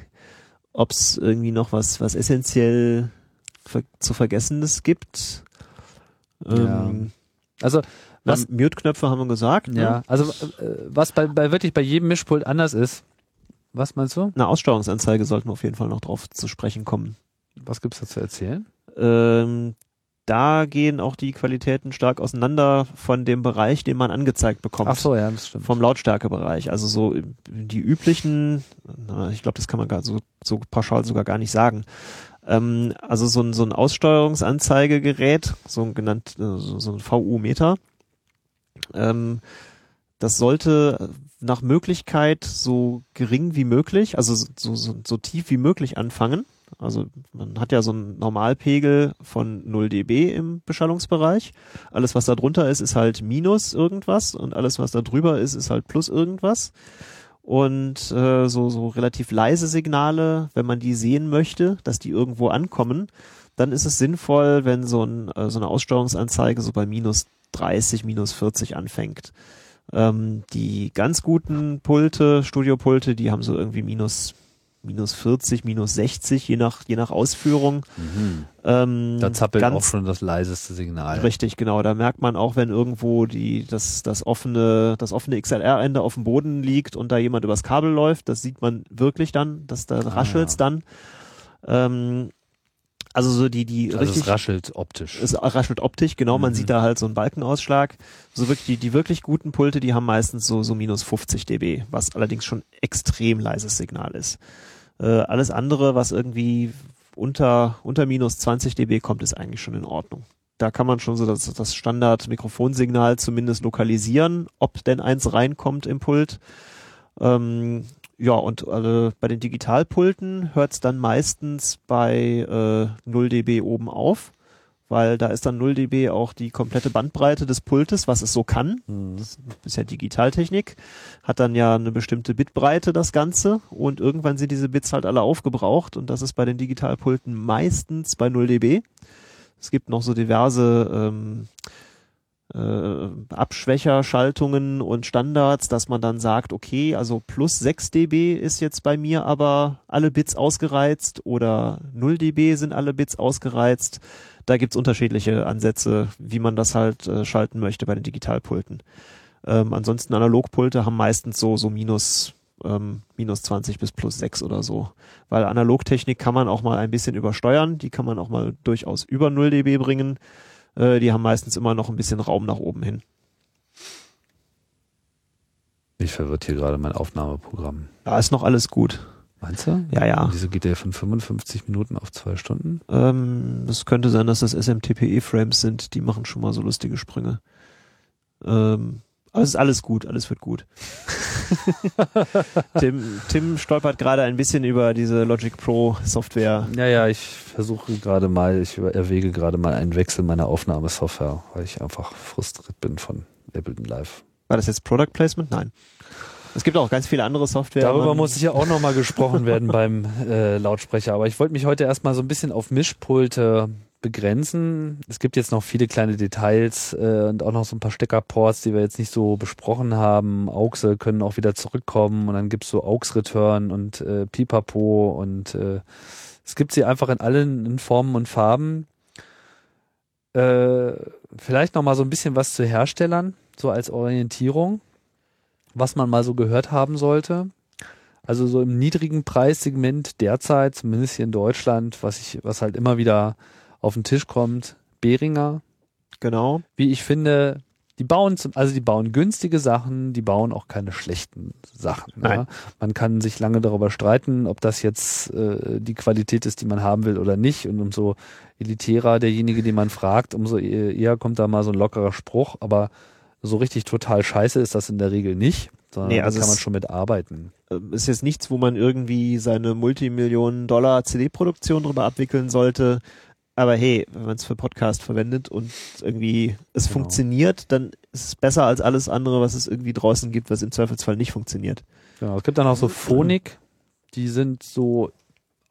ob es irgendwie noch was, was essentiell ver zu Vergessenes gibt. Ähm, Also, was, was Mute-Knöpfe haben wir gesagt. Ne? ja, also, äh, was bei, bei wirklich bei jedem Mischpult anders ist. Was meinst du? Eine Aussteuerungsanzeige sollten wir auf jeden Fall noch drauf zu sprechen kommen. Was gibt's da zu erzählen? Ähm, da gehen auch die Qualitäten stark auseinander von dem Bereich, den man angezeigt bekommt. Ach so, ja, das stimmt. vom Lautstärkebereich. Also so die üblichen, na, ich glaube, das kann man gar so, so pauschal sogar gar nicht sagen. Ähm, also so ein, so ein Aussteuerungsanzeigegerät, so ein genannt, äh, so, so ein VU-Meter, ähm, das sollte nach Möglichkeit so gering wie möglich, also so, so, so tief wie möglich anfangen. Also man hat ja so einen Normalpegel von 0 dB im Beschallungsbereich. Alles, was da drunter ist, ist halt minus irgendwas und alles, was da drüber ist, ist halt plus irgendwas. Und äh, so, so relativ leise Signale, wenn man die sehen möchte, dass die irgendwo ankommen, dann ist es sinnvoll, wenn so, ein, äh, so eine Aussteuerungsanzeige so bei minus 30, minus 40 anfängt. Ähm, die ganz guten Pulte, Studiopulte, die haben so irgendwie minus minus 40, minus 60, je nach, je nach Ausführung. Mhm. Ähm, Da zappelt ganz auch schon das leiseste Signal. Richtig, genau. Da merkt man auch, wenn irgendwo die, das, das offene, das offene XLR-Ende auf dem Boden liegt und da jemand übers Kabel läuft, das sieht man wirklich dann, dass da Ah, raschelt's ja. dann. Ähm, also so die, die Also richtig, es raschelt optisch. es raschelt optisch, genau, man Mhm. sieht da halt so einen Balkenausschlag. So wirklich, die, die wirklich guten Pulte, die haben meistens so, so minus 50 dB, was allerdings schon extrem leises Signal ist. Äh, alles andere, was irgendwie unter, unter minus 20 dB kommt, ist eigentlich schon in Ordnung. Da kann man schon so das, das Standard-Mikrofonsignal zumindest lokalisieren, ob denn eins reinkommt im Pult. Ähm, ja, und äh, bei den Digitalpulten hört es dann meistens bei äh, 0 dB oben auf, weil da ist dann 0 dB auch die komplette Bandbreite des Pultes, was es so kann. Mhm. Das ist ja Digitaltechnik, hat dann ja eine bestimmte Bitbreite das Ganze und irgendwann sind diese Bits halt alle aufgebraucht und das ist bei den Digitalpulten meistens bei 0 dB. Es gibt noch so diverse ähm, äh, Abschwächerschaltungen und Standards, dass man dann sagt, okay, also plus 6 dB ist jetzt bei mir aber alle Bits ausgereizt oder 0 dB sind alle Bits ausgereizt. Da gibt's unterschiedliche Ansätze, wie man das halt äh, schalten möchte bei den Digitalpulten. Ähm, ansonsten Analogpulte haben meistens so, so minus, ähm, minus 20 bis plus 6 oder so. Weil Analogtechnik kann man auch mal ein bisschen übersteuern, die kann man auch mal durchaus über 0 dB bringen. Äh, die haben meistens immer noch ein bisschen Raum nach oben hin. Ich verwirrt hier gerade mein Aufnahmeprogramm. Da ist noch alles gut. Meinst du? Ja, ja. Wieso geht der von 55 Minuten auf zwei Stunden? Ähm, es könnte sein, dass das SMTPE-Frames sind, die machen schon mal so lustige Sprünge. Ähm, aber es ist alles gut, alles wird gut. Tim, Tim stolpert gerade ein bisschen über diese Logic Pro Software. Ja, ja, ich versuche gerade mal, ich erwäge gerade mal einen Wechsel meiner Aufnahmesoftware, weil ich einfach frustriert bin von Ableton Live. War das jetzt Product Placement? Nein. Es gibt auch ganz viele andere Software. Darüber muss ja auch nochmal gesprochen werden beim äh, Lautsprecher. Aber ich wollte mich heute erstmal so ein bisschen auf Mischpulte begrenzen. Es gibt jetzt noch viele kleine Details äh, und auch noch so ein paar Steckerports, die wir jetzt nicht so besprochen haben. AUXe können auch wieder zurückkommen und dann gibt's so AUX-Return und äh, Pipapo und äh, es gibt sie einfach in allen in Formen und Farben. Äh, vielleicht noch mal so ein bisschen was zu Herstellern, so als Orientierung, was man mal so gehört haben sollte. Also so im niedrigen Preissegment derzeit, zumindest hier in Deutschland, was ich, was halt immer wieder auf den Tisch kommt, Behringer, Genau. wie ich finde, die bauen zum, also die bauen günstige Sachen, die bauen auch keine schlechten Sachen. Nein. Ja. Man kann sich lange darüber streiten, ob das jetzt äh, die Qualität ist, die man haben will oder nicht. Und umso elitärer derjenige, den man fragt, umso e- eher kommt da mal so ein lockerer Spruch. Aber so richtig total scheiße ist das in der Regel nicht, sondern Nee, da also kann man schon mit arbeiten. Äh, Ist jetzt nichts, wo man irgendwie seine Multimillionen-Dollar CD-Produktion drüber abwickeln sollte. Aber hey, wenn man es für Podcast verwendet und irgendwie es Genau. funktioniert, dann ist es besser als alles andere, was es irgendwie draußen gibt, was im Zweifelsfall nicht funktioniert. Genau, es gibt dann auch so Phonik, die sind so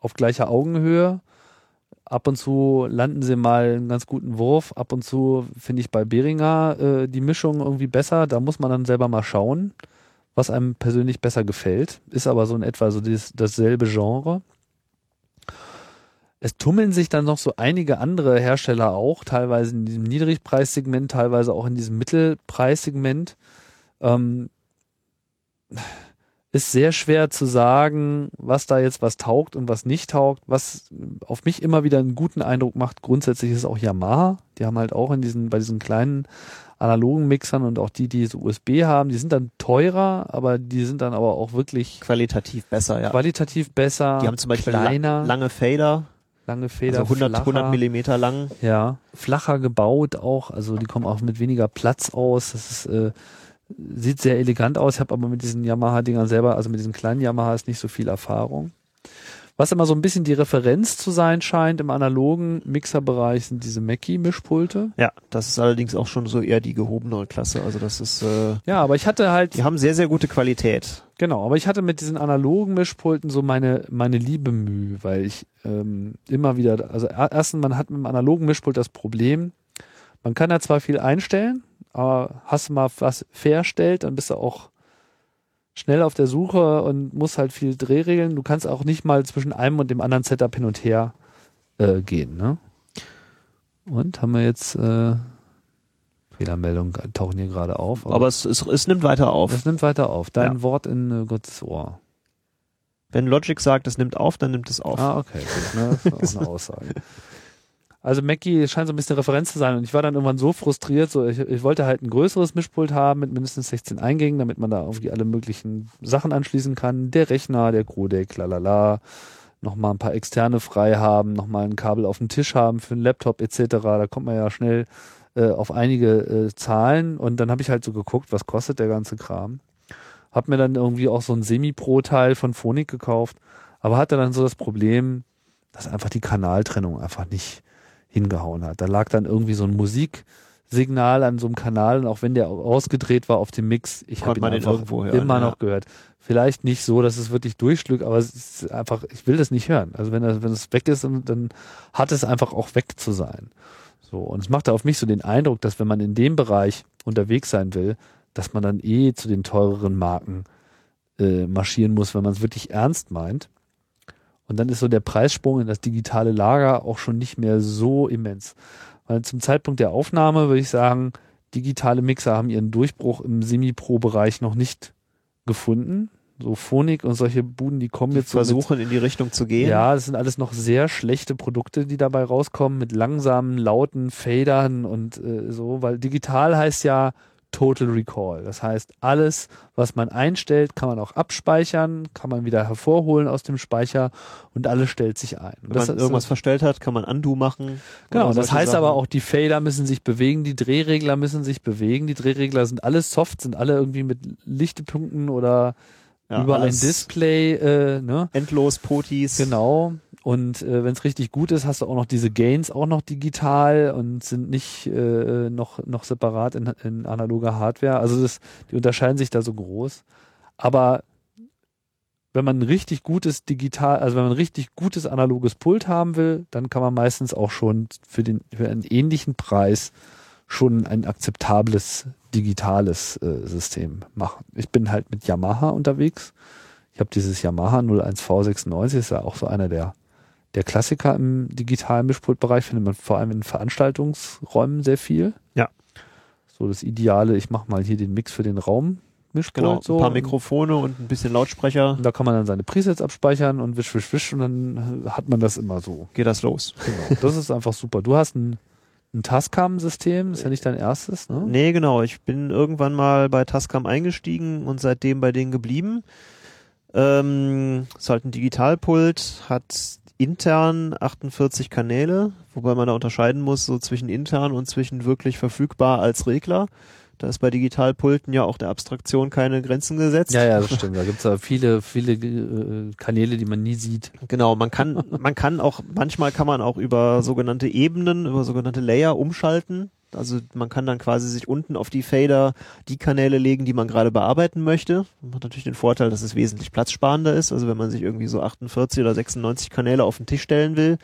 auf gleicher Augenhöhe. Ab und zu landen sie mal einen ganz guten Wurf. Ab und zu finde ich bei Behringer äh, die Mischung irgendwie besser. Da muss man dann selber mal schauen, was einem persönlich besser gefällt. Ist aber so in etwa so dieses, dasselbe Genre. Es tummeln sich dann noch so einige andere Hersteller auch, teilweise in diesem Niedrigpreissegment, teilweise auch in diesem Mittelpreissegment. Ähm, ist sehr schwer zu sagen, was da jetzt was taugt und was nicht taugt. Was auf mich immer wieder einen guten Eindruck macht, grundsätzlich ist auch Yamaha. Die haben halt auch in diesen, bei diesen kleinen analogen Mixern und auch die, die so USB haben, die sind dann teurer, aber die sind dann aber auch wirklich Qualitativ besser, ja. qualitativ besser, Die haben zum Beispiel kleiner, lange Fader, lange Feder, also 100, flacher. 100 Millimeter lang. Ja, flacher gebaut auch, also die kommen auch mit weniger Platz aus. Das ist, äh, sieht sehr elegant aus. Ich habe aber mit diesen Yamaha-Dingern selber, also mit diesen kleinen Yamahas nicht so viel Erfahrung. Was immer so ein bisschen die Referenz zu sein scheint im analogen Mixerbereich sind diese Mackie-Mischpulte. Ja, das ist allerdings auch schon so eher die gehobenere Klasse. Also das ist, äh, Ja, aber ich hatte halt, die haben sehr, sehr gute Qualität. genau, aber ich hatte mit diesen analogen Mischpulten so meine, meine Liebe Mühe, weil ich ähm, immer wieder, also er- erstens, man hat mit dem analogen Mischpult das Problem, man kann da zwar viel einstellen, aber hast du mal was verstellt, dann bist du auch schnell auf der Suche und musst halt viel Drehregeln. Du kannst auch nicht mal zwischen einem und dem anderen Setup hin und her äh, gehen. Ne? Und haben wir jetzt äh, Fehlermeldungen tauchen hier gerade auf. Aber es, es, es nimmt weiter auf. das nimmt weiter auf. Dein Ja. Wort in äh, Gottes Ohr. Wenn Logic sagt, es nimmt auf, dann nimmt es auf. Ah, okay, gut, ne? Das ist auch eine Aussage. Also Mackie scheint so ein bisschen Referenz zu sein und ich war dann irgendwann so frustriert, so ich, ich wollte halt ein größeres Mischpult haben mit mindestens 16 Eingängen, damit man da irgendwie alle möglichen Sachen anschließen kann. Der Rechner, der Codec, lalala, nochmal ein paar externe frei haben, nochmal ein Kabel auf dem Tisch haben für einen Laptop etc. Da kommt man ja schnell äh, auf einige äh, Zahlen und dann habe ich halt so geguckt, was kostet der ganze Kram. Hab mir dann irgendwie auch so ein Semi-Pro-Teil von Phonik gekauft, aber hatte dann so das Problem, dass einfach die Kanaltrennung einfach nicht hingehauen hat. Da lag dann irgendwie so ein Musiksignal an so einem Kanal und auch wenn der ausgedreht war auf dem Mix, ich habe ihn einfach irgendwo hören, immer ja. noch gehört. Vielleicht nicht so, dass es wirklich durchschlügt, aber es ist einfach, ich will das nicht hören. Also wenn, das, wenn es weg ist, dann- dann hat es einfach auch weg zu sein. So, und es machte auf mich so den Eindruck, dass wenn man in dem Bereich unterwegs sein will, dass man dann eh zu den teureren Marken äh, marschieren muss, wenn man es wirklich ernst meint. Und dann ist so der Preissprung in das digitale Lager auch schon nicht mehr so immens. Weil zum Zeitpunkt der Aufnahme würde ich sagen, digitale Mixer haben ihren Durchbruch im Semi-Pro-Bereich noch nicht gefunden. So Phonik und solche Buden, die kommen Die jetzt so mit, versuchen in die Richtung zu gehen. ja, das sind alles noch sehr schlechte Produkte, die dabei rauskommen, mit langsamen, lauten Fadern und äh, so, weil digital heißt ja Total Recall. Das heißt, alles, was man einstellt, kann man auch abspeichern, kann man wieder hervorholen aus dem Speicher und alles stellt sich ein. Wenn das man irgendwas verstellt hat, kann man Undo machen. Genau, das heißt Sachen. aber auch, die Fader müssen sich bewegen, die Drehregler müssen sich bewegen. Die Drehregler sind alle soft, sind alle irgendwie mit Lichtepunkten oder Ja, über ein Display, äh, ne? Endlos Potis. Genau. Und äh, wenn es richtig gut ist, hast du auch noch diese Gains auch noch digital und sind nicht äh, noch, noch separat in, in analoger Hardware. Also das, die unterscheiden sich da so groß. Aber wenn man ein richtig gutes digital, also wenn man ein richtig gutes analoges Pult haben will, dann kann man meistens auch schon für den für einen ähnlichen Preis schon ein akzeptables digitales äh, System machen. Ich bin halt mit Yamaha unterwegs. Ich habe dieses Yamaha 01V96, ist ja auch so einer der der Klassiker im digitalen Mischpultbereich, findet man vor allem in Veranstaltungsräumen sehr viel. Ja. So das Ideale, ich mache mal hier den Mix für den Raum. Mischpult Genau, so. ein paar Mikrofone und ein bisschen Lautsprecher. Und da kann man dann seine Presets abspeichern und wisch, wisch, wisch und dann hat man das immer so. Geht das los. Genau. Das ist einfach super. Du hast ein, ein Tascam-System, ist ja nicht dein erstes, ne? Nee, genau. Ich bin irgendwann mal bei Tascam eingestiegen und seitdem bei denen geblieben. Ähm, ist halt ein Digitalpult, hat intern 48 Kanäle, wobei man da unterscheiden muss, so zwischen intern und zwischen wirklich verfügbar als Regler. Da ist bei Digitalpulten ja auch der Abstraktion keine Grenzen gesetzt. Ja, ja, das stimmt. Da gibt's ja viele, viele äh, Kanäle, die man nie sieht. Genau, man kann, man kann auch, manchmal kann man auch über sogenannte Ebenen, über sogenannte Layer umschalten. Also man kann dann quasi sich unten auf die Fader die Kanäle legen, die man gerade bearbeiten möchte. Man hat natürlich den Vorteil, dass es wesentlich platzsparender ist. Also wenn man sich irgendwie so 48 oder 96 Kanäle auf den Tisch stellen will,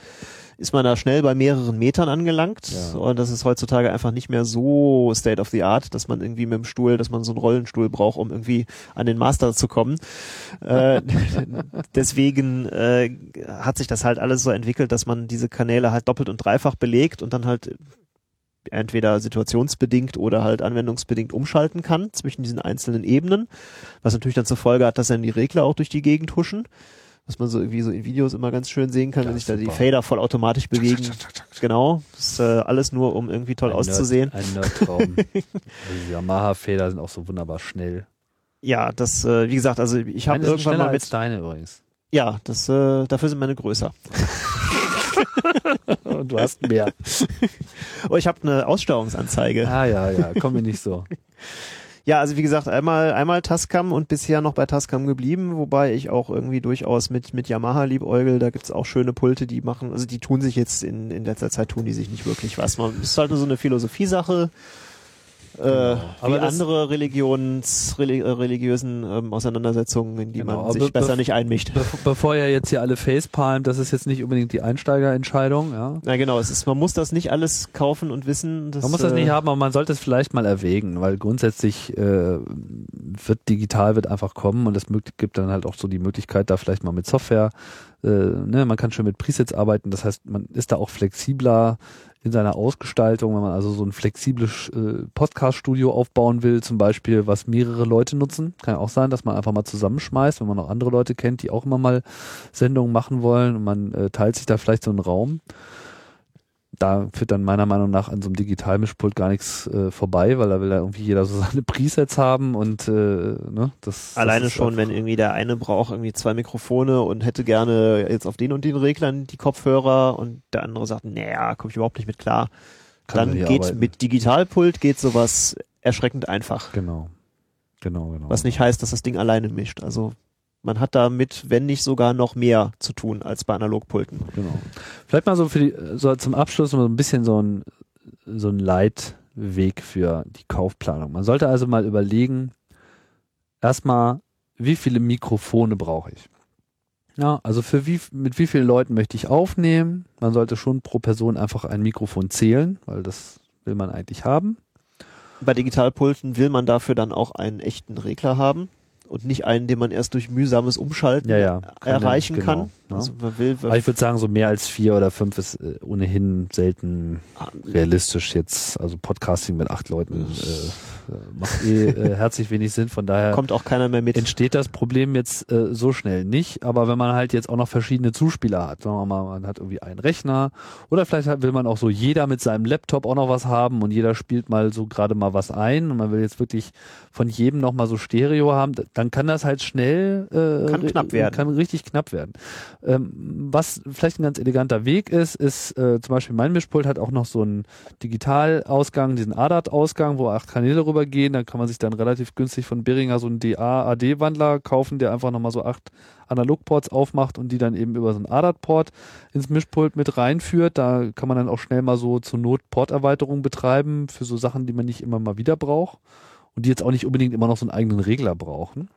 ist man da schnell bei mehreren Metern angelangt. Ja. Und das ist heutzutage einfach nicht mehr so state of the art, dass man irgendwie mit dem Stuhl, dass man so einen Rollenstuhl braucht, um irgendwie an den Master zu kommen. äh, deswegen äh, hat sich das halt alles so entwickelt, dass man diese Kanäle halt doppelt und dreifach belegt und dann halt entweder situationsbedingt oder halt anwendungsbedingt umschalten kann zwischen diesen einzelnen Ebenen, was natürlich dann zur Folge hat, dass dann die Regler auch durch die Gegend huschen, was man so irgendwie so in Videos immer ganz schön sehen kann, Ja, wenn sich da die. Fader voll automatisch bewegen. Genau, das ist äh, alles nur, um irgendwie toll Ein auszusehen. Nerd, ein Nerdtraum. also die Yamaha-Feder sind auch so wunderbar schnell. Ja, das, äh, wie gesagt, also ich habe irgendwann mal als mit, deine übrigens. ja, das, äh, dafür sind meine größer. Und du hast mehr. Oh, ich habe eine Aussteuerungsanzeige. ah, ja, ja, komm mir nicht so. Ja, also wie gesagt, einmal, einmal Tascam und bisher noch bei Tascam geblieben, wobei ich auch irgendwie durchaus mit, mit Yamaha liebäugel. Da gibt's auch schöne Pulte, die machen, also die tun sich jetzt in, in letzter Zeit tun die sich nicht wirklich was. Man ist halt nur so eine Philosophiesache. Äh, Genau. Aber andere Religions, reli äh, religiösen ähm, Auseinandersetzungen, in die Genau, man sich be- besser be- nicht einmischt. Bev bevor ihr jetzt hier alle facepalmt, das ist jetzt nicht unbedingt die Einsteigerentscheidung, ja. Na genau, es ist, man muss das nicht alles kaufen und wissen. Das, Man muss das äh, nicht haben, aber man sollte es vielleicht mal erwägen, weil grundsätzlich äh, wird digital wird einfach kommen und es gibt dann halt auch so die Möglichkeit, da vielleicht mal mit Software, äh, ne, man kann schon mit Presets arbeiten, das heißt, man ist da auch flexibler in seiner Ausgestaltung, wenn man also so ein flexibles äh, Podcast-Studio aufbauen will, zum Beispiel, was mehrere Leute nutzen. Kann ja auch sein, dass man einfach mal zusammenschmeißt, wenn man noch andere Leute kennt, die auch immer mal Sendungen machen wollen und man äh, teilt sich da vielleicht so einen Raum da führt dann meiner Meinung nach an so einem Digitalmischpult gar nichts äh, vorbei, weil da will ja irgendwie jeder so seine Presets haben und äh, ne, das das Alleine ist schon, wenn irgendwie der eine braucht irgendwie zwei Mikrofone und hätte gerne jetzt auf den und den Reglern die Kopfhörer und der andere sagt, naja, komme ich überhaupt nicht mit klar. Kann Dann geht arbeiten. mit Digitalpult geht sowas erschreckend einfach. genau. Genau, genau. Was nicht heißt, dass das Ding alleine mischt. Also man hat damit, wenn nicht sogar noch mehr zu tun als bei Analogpulten. Genau. Vielleicht mal so für die, so zum Abschluss noch so ein bisschen so ein, so ein Leitweg für die Kaufplanung. Man sollte also mal überlegen, erstmal, wie viele Mikrofone brauche ich? Ja, also für wie, mit wie vielen Leuten möchte ich aufnehmen? Man sollte schon pro Person einfach ein Mikrofon zählen, weil das will man eigentlich haben. Bei Digitalpulten will man dafür dann auch einen echten Regler haben und nicht einen, den man erst durch mühsames Umschalten Ja, ja. erreichen Genau, kann. Ja. Also will, Aber ich würde sagen, so mehr als vier oder fünf ist äh, ohnehin selten realistisch jetzt. Also Podcasting mit acht Leuten äh, äh, macht eh äh, herzlich wenig Sinn. Von daher kommt auch keiner mehr mit. entsteht das Problem jetzt äh, so schnell nicht. Aber wenn man halt jetzt auch noch verschiedene Zuspieler hat, sagen wir mal, man hat irgendwie einen Rechner oder vielleicht will man auch so jeder mit seinem Laptop auch noch was haben und jeder spielt mal so gerade mal was ein und man will jetzt wirklich von jedem noch mal so Stereo haben, dann kann das halt schnell äh, Kann knapp werden. Kann richtig knapp werden. Ähm, was vielleicht ein ganz eleganter Weg ist, ist äh, zum Beispiel mein Mischpult hat auch noch so einen Digitalausgang, diesen ADAT-Ausgang, wo acht Kanäle rübergehen. Da kann man sich dann relativ günstig von Behringer so einen DA-AD-Wandler kaufen, der einfach nochmal so acht Analogports aufmacht und die dann eben über so einen ADAT-Port ins Mischpult mit reinführt. Da kann man dann auch schnell mal so zur Not Porterweiterung betreiben für so Sachen, die man nicht immer mal wieder braucht und die jetzt auch nicht unbedingt immer noch so einen eigenen Regler brauchen.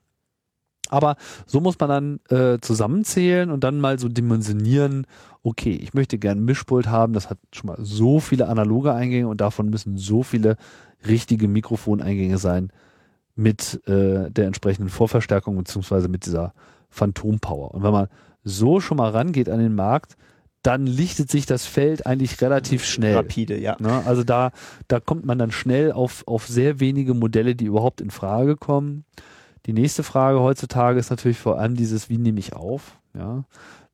Aber so muss man dann äh, zusammenzählen und dann mal so dimensionieren, okay, ich möchte gern ein Mischpult haben, das hat schon mal so viele analoge Eingänge und davon müssen so viele richtige Mikrofoneingänge sein mit äh, der entsprechenden Vorverstärkung beziehungsweise mit dieser Phantompower. Und wenn man so schon mal rangeht an den Markt, dann lichtet sich das Feld eigentlich relativ schnell. Rapide, ja. Ne? Also da, da kommt man dann schnell auf, auf sehr wenige Modelle, die überhaupt in Frage kommen. Die nächste Frage heutzutage ist natürlich vor allem dieses, wie nehme ich auf? Ja.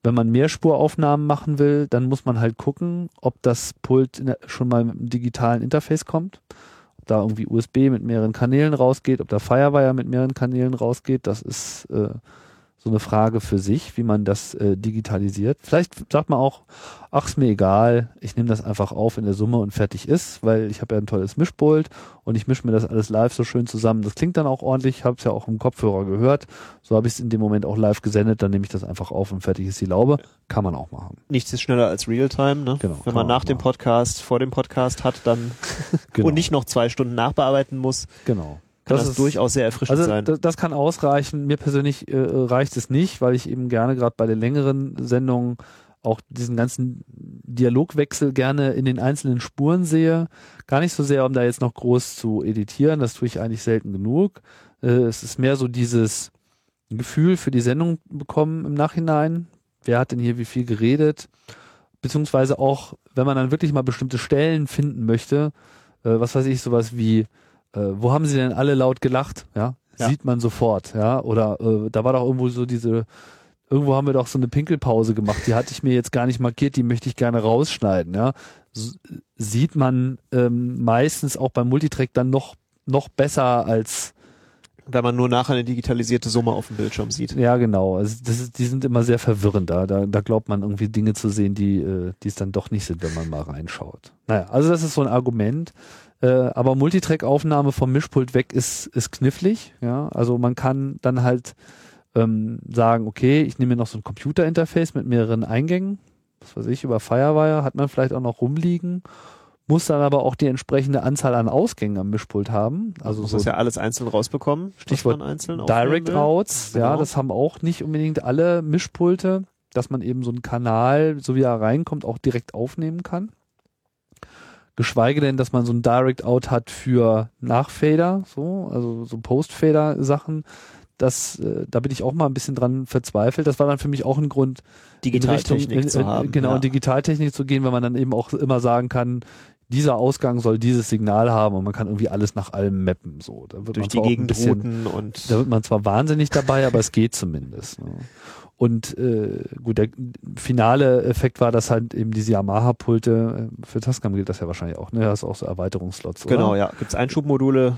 Wenn man Mehrspuraufnahmen machen will, dann muss man halt gucken, ob das Pult schon mal mit einem digitalen Interface kommt. Ob da irgendwie USB mit mehreren Kanälen rausgeht, ob da Firewire mit mehreren Kanälen rausgeht. Das ist äh, so eine Frage für sich, wie man das äh, digitalisiert. Vielleicht sagt man auch, ach, ist mir egal, ich nehme das einfach auf in der Summe und fertig ist, weil ich habe ja ein tolles Mischpult und ich mische mir das alles live so schön zusammen. Das klingt dann auch ordentlich, ich habe es ja auch im Kopfhörer gehört. So habe ich es in dem Moment auch live gesendet, dann nehme ich das einfach auf und fertig ist die Laube. Kann man auch machen. Nichts ist schneller als Realtime, ne? Genau, Wenn man nach dem machen. Podcast, vor dem Podcast hat, dann Genau. und nicht noch zwei Stunden nachbearbeiten muss, genau. Kann das, ist- durchaus sehr erfrischend Also sein. das, das kann ausreichen. Mir persönlich äh, reicht es nicht, weil ich eben gerne gerade bei den längeren Sendungen auch diesen ganzen Dialogwechsel gerne in den einzelnen Spuren sehe. Gar nicht so sehr, um da jetzt noch groß zu editieren. Das tue ich eigentlich selten genug. Äh, es ist mehr so dieses Gefühl für die Sendung bekommen im Nachhinein. Wer hat denn hier wie viel geredet? Beziehungsweise auch, wenn man dann wirklich mal bestimmte Stellen finden möchte, äh, was weiß ich, sowas wie, äh, wo haben sie denn alle laut gelacht? Ja, Ja. sieht man sofort, ja. Oder äh, da war doch irgendwo so diese, irgendwo haben wir doch so eine Pinkelpause gemacht, die hatte ich mir jetzt gar nicht markiert, die möchte ich gerne rausschneiden, ja. S sieht man ähm, meistens auch beim Multitrack dann noch, noch besser als Wenn man nur nachher eine digitalisierte Summe auf dem Bildschirm sieht. ja, genau. Also das ist, die sind immer sehr verwirrend. Da, da, da glaubt man irgendwie Dinge zu sehen, die, äh, die es dann doch nicht sind, wenn man mal reinschaut. Naja, also das ist so ein Argument. Äh, aber Multitrack-Aufnahme vom Mischpult weg ist, ist knifflig. Ja, also man kann dann halt ähm, sagen, okay, ich nehme mir noch so ein Computer-Interface mit mehreren Eingängen. Was weiß ich, über Firewire hat man vielleicht auch noch rumliegen. Muss dann aber auch die entsprechende Anzahl an Ausgängen am Mischpult haben. Also muss so das ja alles einzeln rausbekommen. Stichwort einzeln Direct will. Outs, ja, Genau. das haben auch nicht unbedingt alle Mischpulte, dass man eben so einen Kanal, so wie er reinkommt, auch direkt aufnehmen kann. Geschweige denn, dass man so ein Direct Out hat für Nachfader, so, also so Post-Fader-Sachen. Das, äh, da bin ich auch mal ein bisschen dran verzweifelt. Das war dann für mich auch ein Grund, Digitaltechnik in Richtung, zu haben. genau, ja. Digitaltechnik zu gehen, weil man dann eben auch immer sagen kann, dieser Ausgang soll dieses Signal haben und man kann irgendwie alles nach allem mappen. So, da wird durch man die Gegend bisschen, und da wird man zwar wahnsinnig dabei, aber es geht zumindest. Ne? Und äh, gut, der finale Effekt war, dass halt eben diese Yamaha-Pulte, äh, für Tascam gilt das ja wahrscheinlich auch, ne? Da du auch so Erweiterungsslots, oder? genau, ja, gibt's Einschubmodule,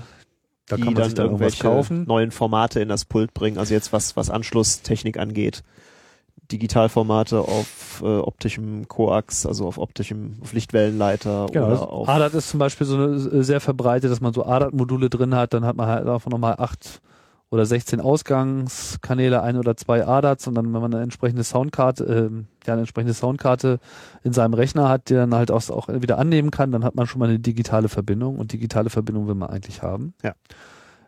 Da die kann man dann, sich dann irgendwas irgendwelche kaufen. neuen Formate in das Pult bringen. Also jetzt was was Anschlusstechnik angeht, Digitalformate auf äh, optischem Koax, also auf optischem auf Lichtwellenleiter Genau, oder auf ADAT ist zum Beispiel so eine, äh, sehr verbreitet, dass man so ADAT-Module drin hat, dann hat man halt davon nochmal acht oder 16 Ausgangskanäle, ein oder zwei ADATs und dann, wenn man eine entsprechende Soundkarte, ähm, ja, eine entsprechende Soundkarte in seinem Rechner hat, die dann halt auch, auch wieder annehmen kann, dann hat man schon mal eine digitale Verbindung und digitale Verbindung will man eigentlich haben. Ja.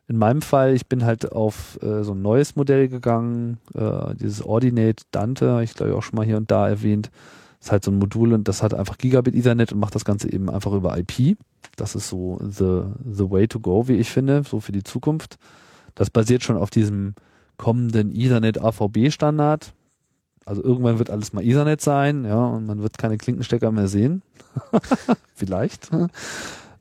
In meinem Fall, ich bin halt auf äh, so ein neues Modell gegangen, äh, dieses Ordinate Dante, ich glaube auch schon mal hier und da erwähnt. Das ist halt so ein Modul und das hat einfach Gigabit Ethernet und macht das Ganze eben einfach über IP. Das ist so the, the way to go, wie ich finde, so für die Zukunft. Das basiert schon auf diesem kommenden Ethernet AVB Standard. Also irgendwann wird alles mal Ethernet sein, ja, und man wird keine Klinkenstecker mehr sehen. Vielleicht.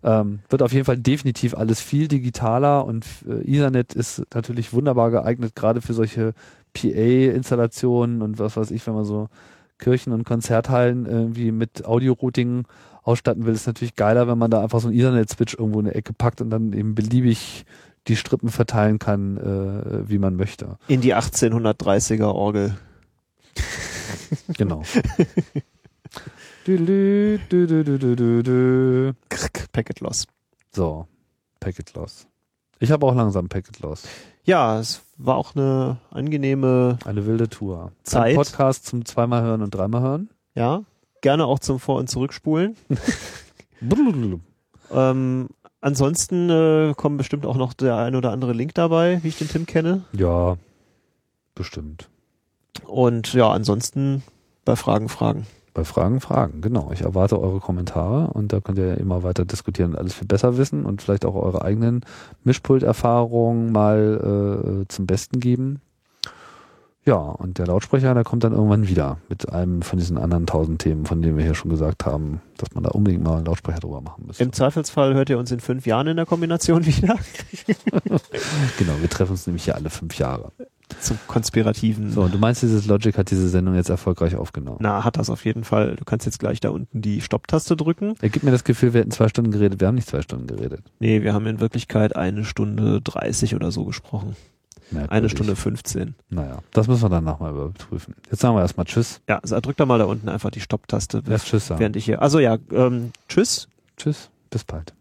Ähm, wird auf jeden Fall definitiv alles viel digitaler und äh, Ethernet ist natürlich wunderbar geeignet, gerade für solche PA-Installationen und was weiß ich, wenn man so Kirchen und Konzerthallen irgendwie mit Audio-Routing ausstatten will, ist natürlich geiler, wenn man da einfach so einen Ethernet-Switch irgendwo in der Ecke packt und dann eben beliebig die Strippen verteilen kann, äh, wie man möchte. in die 1830er Orgel. Genau. du, du, du, Packet Loss. So, Packet Loss. Ich habe auch langsam Packet Loss. Ja, es war auch eine angenehme, Eine wilde Tour. Zeit. Ein Podcast zum zweimal hören und dreimal hören. ja, gerne auch zum Vor- und Zurückspulen. Ähm, ansonsten äh, kommen bestimmt auch noch der ein oder andere Link dabei, wie ich den Tim kenne. Ja, bestimmt. Und ja, ansonsten bei Fragen fragen. Bei Fragen, Fragen, genau. Ich erwarte eure Kommentare und da könnt ihr ja immer weiter diskutieren und alles viel besser wissen und vielleicht auch eure eigenen Mischpulterfahrungen mal äh, zum Besten geben. Ja, und der Lautsprecher, der kommt dann irgendwann wieder mit einem von diesen anderen tausend Themen, von denen wir hier schon gesagt haben, dass man da unbedingt mal einen Lautsprecher drüber machen müsste. Im Zweifelsfall hört ihr uns in fünf Jahren in der Kombination wieder. genau, wir treffen uns nämlich hier alle fünf Jahre. Zum konspirativen. So, und du meinst, dieses Logic hat diese Sendung jetzt erfolgreich aufgenommen? Na, hat das auf jeden Fall. Du kannst jetzt gleich da unten die Stopptaste drücken. Er gibt mir das Gefühl, wir hätten zwei Stunden geredet. Wir haben nicht zwei Stunden geredet. Nee, wir haben in Wirklichkeit eine Stunde 30 oder so gesprochen. Merkwürdig. Eine Stunde 15. Naja, das müssen wir dann nochmal überprüfen. Jetzt sagen wir erstmal Tschüss. Ja, also drück da mal da unten einfach die Stopptaste, Erst Tschüss sagen. während ich hier. Also ja, ähm, tschüss. Tschüss. Bis bald.